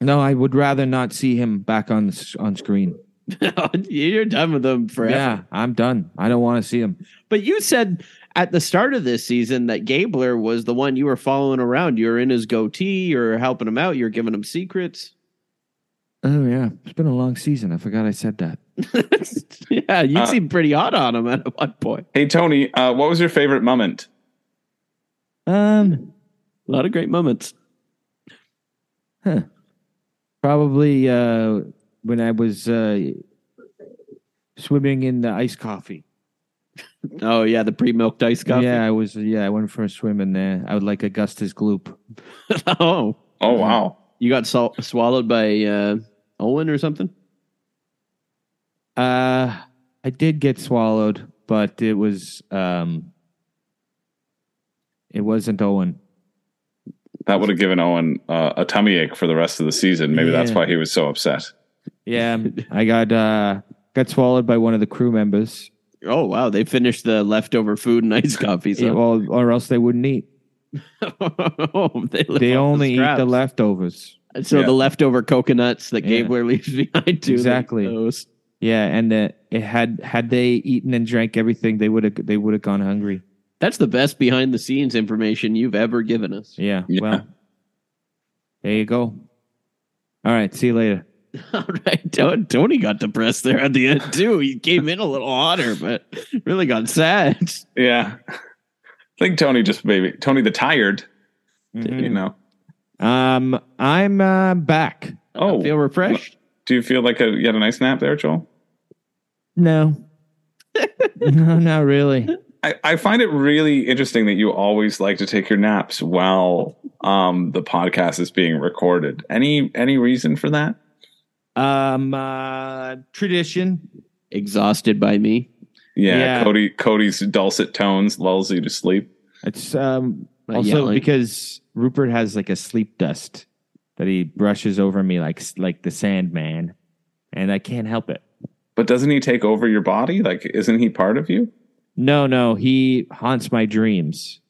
No, I would rather not see him back on the, on screen. *laughs* You're done with him forever. Yeah, I'm done. I don't want to see him. But you said at the start of this season that Gabler was the one you were following around. You were in his goatee. You're helping him out. You're giving him secrets. Oh yeah, it's been a long season. I forgot I said that. *laughs* yeah, you Uh, seemed pretty hot on him at one point. Hey, Tony, uh, what was your favorite moment? Um, A lot of great moments. Huh. Probably uh, when I was uh, swimming in the iced coffee. *laughs* Oh yeah, the pre-milked iced coffee. Yeah, I was. Yeah, I went for a swim in there. I would like Augustus Gloop. *laughs* oh, Oh, wow. you got sol- swallowed by uh, Owen or something. Uh, I did get swallowed, but it was um, it wasn't Owen. That would have given Owen uh, a tummy ache for the rest of the season. Maybe that's why he was so upset. Yeah, I got uh, got swallowed by one of the crew members. Oh wow, they finished the leftover food and iced coffee. Yeah, well, or else they wouldn't eat. oh, *laughs* they, They off only eat the leftovers. So Yeah. the leftover coconuts that Yeah. Gabler leaves *laughs* behind too. Exactly. Those. Yeah, and uh, it had had they eaten and drank everything, they would have they would have gone hungry. That's the best behind the scenes information you've ever given us. Yeah, Yeah. Well, there you go. All right. See you later. *laughs* All right, Tony Tony got depressed there at the end too. He came in a little hotter, but really got sad. Yeah. I think Tony just maybe Tony the tired. Mhm. You know. Um, I'm uh, back. Oh, Feel refreshed? do you feel like a, you had a nice nap there, Joel? No, *laughs* no, not really. I, I find it really interesting that you always like to take your naps while um, the podcast is being recorded. Any any reason for that? Um, uh, tradition. Exhausted by me. Yeah, Yeah. Cody Cody's dulcet tones lulls you to sleep. It's um also yelling. because Rupert has like a sleep dust that he brushes over me like like the Sandman, and I can't help it. But doesn't he take over your body? Like, isn't he part of you? No, no, he haunts my dreams.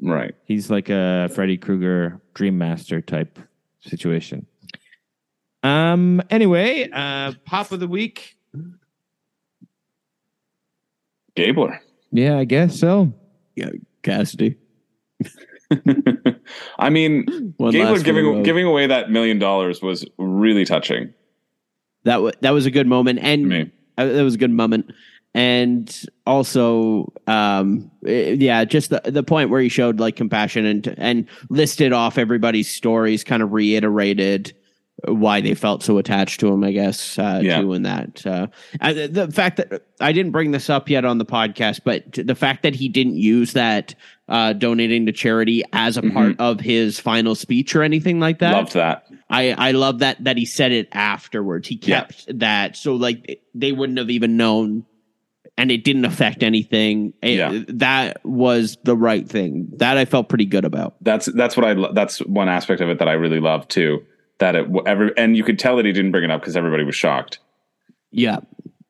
Right. He's like a Freddy Krueger Dream Master type situation. Um. Anyway, uh, pop of the week. Gabler. Yeah, I guess so. Yeah, Cassidy. *laughs* I mean, *laughs* One Gabler giving one, giving away that million dollars was really touching That was that was a good moment, to and me. uh, that was a good moment, and also, um, eh, yeah, just the the point where he showed like compassion and and listed off everybody's stories, kind of reiterated why they felt so attached to him. I guess uh, Yeah. too, in that uh, uh, the fact that I didn't bring this up yet on the podcast, but the fact that he didn't use that uh, donating to charity as a part of his final speech or anything like that. Loved that. I I love that that he said it afterwards. He Yeah. kept that so like they wouldn't have even known, and it didn't affect anything. It- Yeah. that was the right thing. That I felt pretty good about. That's that's what I lo- that's one aspect of it that I really love too. That it every and you could tell that he didn't bring it up because everybody was shocked. Yeah,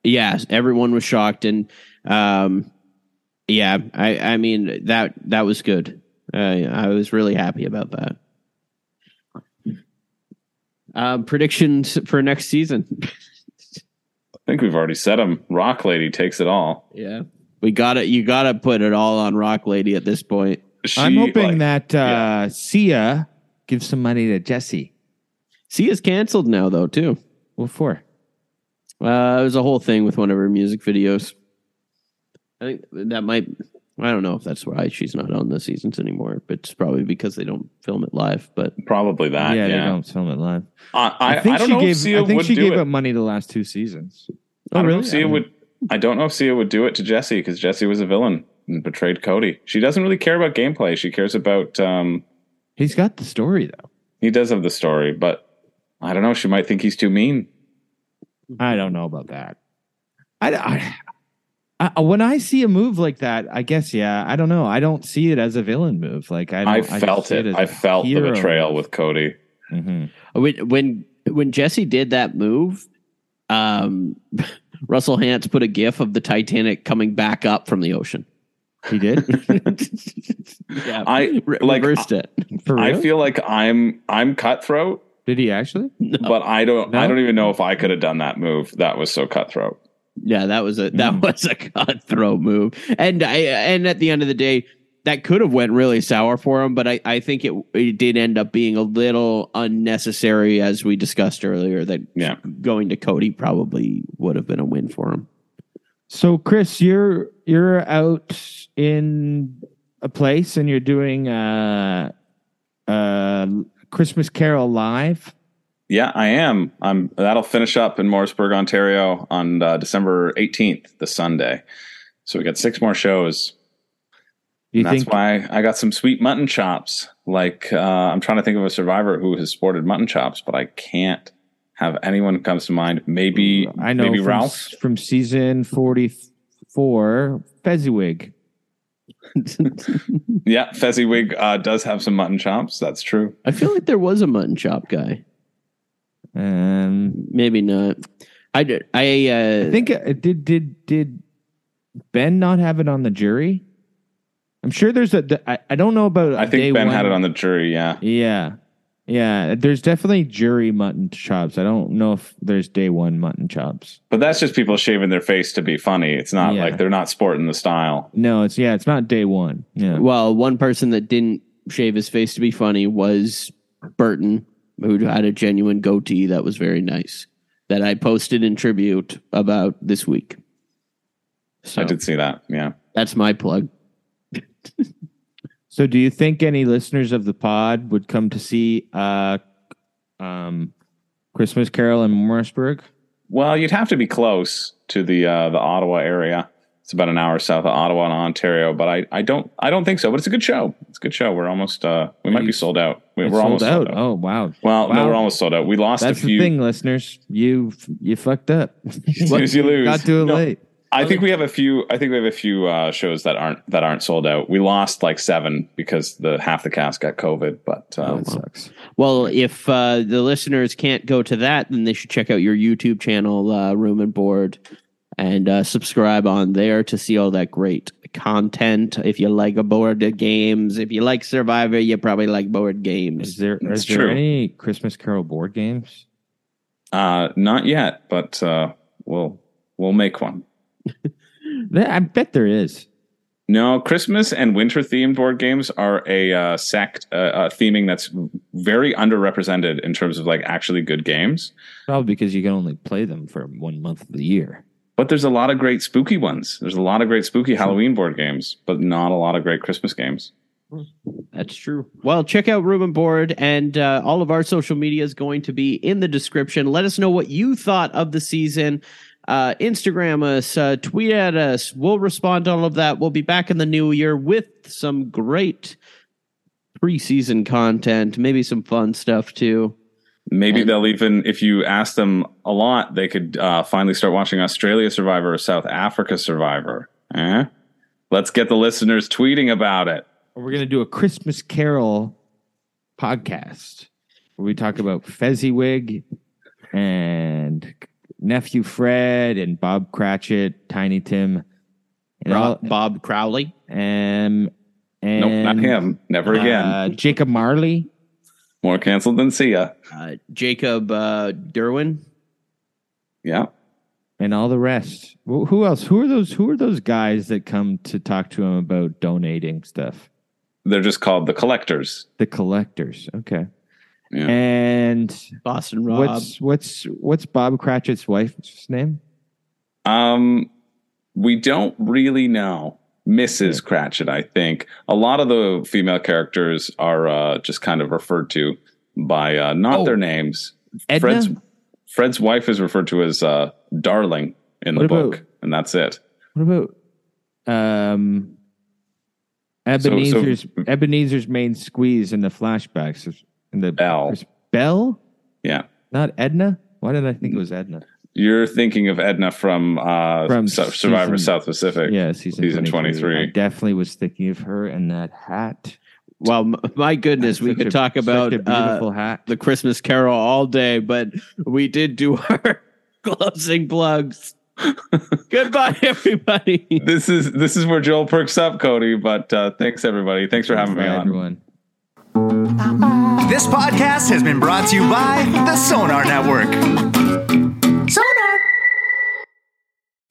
yeah. Everyone was shocked, and um, yeah. I I mean that that was good. Uh, I was really happy about that. Um, predictions for next season. *laughs* I think we've already said him. Rock Lady takes it all. Yeah, we got it. You got to put it all on Rock Lady at this point. She, I'm hoping like, that uh, Sia gives some money to Jesse. Sia, is canceled now though too. What for? Uh, it was a whole thing with one of her music videos. I think that might. I don't know if that's why she's not on the seasons anymore, but it's probably because they don't film it live. But probably that. yeah, Yeah, they don't film it live. I, I, I think I don't she know gave. if Sia I think she gave it. up money the last two seasons. I don't know really? if Sia I would. I don't know if Sia would do it to Jesse because Jesse was a villain and betrayed Cody. She doesn't really care about gameplay. She cares about. um He's got the story though. He does have the story, but I don't know. She might think he's too mean. I don't know about that. I, I, I when I see a move like that, I guess yeah. I don't know. I don't see it as a villain move. Like I, I felt see it. as I a felt the betrayal move. with Cody. Mhm. when when when Jesse did that move, um, *laughs* Russell Hantz put a GIF of the Titanic coming back up from the ocean. He did *laughs* yeah, I re- like. reversed it. for I feel like I'm I'm cutthroat, did he actually? but I don't I don't even know if I could have done that move. That was so cutthroat. Yeah, that was a that Mm. was a cutthroat move, and I and at the end of the day, that could have went really sour for him. But I I think it it did end up being a little unnecessary, as we discussed earlier. That Yeah. going to Cody probably would have been a win for him. So Chris, you're you're out in a place and you're doing uh uh Christmas Carol live. Yeah, I am. I'm. That'll finish up in Morrisburg, Ontario, on uh, December 18th, the Sunday. So we got six more shows. You that's think why I got some sweet mutton chops. Like uh, I'm trying to think of a survivor who has sported mutton chops, but I can't have anyone who comes to mind. Maybe I know maybe from, Ralph. from season 44 Fezziwig. *laughs* Yeah, Fezziwig uh, does have some mutton chops. That's true. I feel like there was a mutton chop guy. Um Maybe not. I did. I, uh, I think uh, did did did Ben not have it on the jury? I'm sure there's a. the- I, I don't know about. I think day Ben one. had it on the jury. Yeah, Yeah, yeah. There's definitely jury mutton chops. I don't know if there's day one mutton chops. but that's just people shaving their face to be funny. It's not Yeah. like they're not sporting the style. No, it's yeah. It's not day one. Yeah. well, one person that didn't shave his face to be funny was Burton, who had a genuine goatee that was very nice. That I posted in tribute about this week. So I did see that. Yeah. that's my plug. So, do you think any listeners of the pod would come to see uh, um, Christmas Carol in Morrisburg? Well, you'd have to be close to the uh, the Ottawa area. It's about an hour south of Ottawa in Ontario, but I, I don't I don't think so. But it's a good show. It's a good show. We're almost uh, we might be sold out. We, we're sold almost out. sold out. Oh wow! Well, no, we're almost sold out. We lost That's a few. the thing, listeners. You you fucked up. You *laughs* lose, you lose. Got to it No, late. I think we have a few. I think we have a few uh, shows that aren't that aren't sold out. We lost like seven because the half the cast got COVID. But uh, That sucks. Well, if uh, the listeners can't go to that, then they should check out your YouTube channel, uh, Room and Board, and uh, subscribe on there to see all that great content. If you like board games, if you like Survivor, you probably like board games. Is games. there is there any Christmas Carol board games? uh, not yet. But uh, we'll we'll make one. *laughs* I bet there is. No, Christmas and winter themed board games are a uh, sect uh, uh, theming that's very underrepresented in terms of like actually good games. Probably because you can only play them for one month of the year. But there's a lot of great spooky ones. There's a lot of great spooky Halloween board games, but not a lot of great Christmas games. That's true. Well, check out and Board, and uh, all of our social media is going to be in the description. Let us know what you thought of the season. Uh, Instagram us, uh, tweet at us. We'll respond to all of that. We'll be back in the new year with some great preseason content, maybe some fun stuff too. Maybe And- they'll even, if you ask them a lot, they could uh, finally start watching Australia Survivor or South Africa Survivor. Eh? Let's get the listeners tweeting about it. We're gonna do a Christmas Carol podcast where we talk about Fezziwig and nephew Fred and Bob Cratchit, Tiny Tim, and all, Bob, Bob Crowley. and and nope, not him. Never again. uh, Jacob Marley. More canceled than Sia. uh, Jacob uh, Derwin. Yeah. and all the rest. Wh- Who else? Who are those? Who are those guys that come to talk to him about donating stuff? They're just called the collectors. The collectors. Okay. Yeah. And Boston Rob. what's what's what's Bob Cratchit's wife's name? Um, we don't really know. Mrs. Cratchit, I think. A lot of the female characters are uh, just kind of referred to by uh, not Oh. their names. Edna? Fred's Fred's wife is referred to as uh, Darling in the What book, and that's it. What about um so- Ebenezer's Ebenezer's main squeeze in the flashbacks in the Belle Belle? Yeah, Not Edna? Why did I think it was Edna? You're thinking of Edna from, uh, From Su- Survivor season- South Pacific. Yeah, season, Season 23. 23. I definitely was thinking of her and that hat. well, my goodness, *laughs* we could a- talk about a beautiful uh, hat. the Christmas Carol all day, but we did do *laughs* our closing plugs. *laughs* Goodbye, everybody. This is this is where Joel perks up, Cody. But uh, thanks everybody. Thanks for having me Bye, on. everyone. This podcast has been brought to you by the Sonar Network.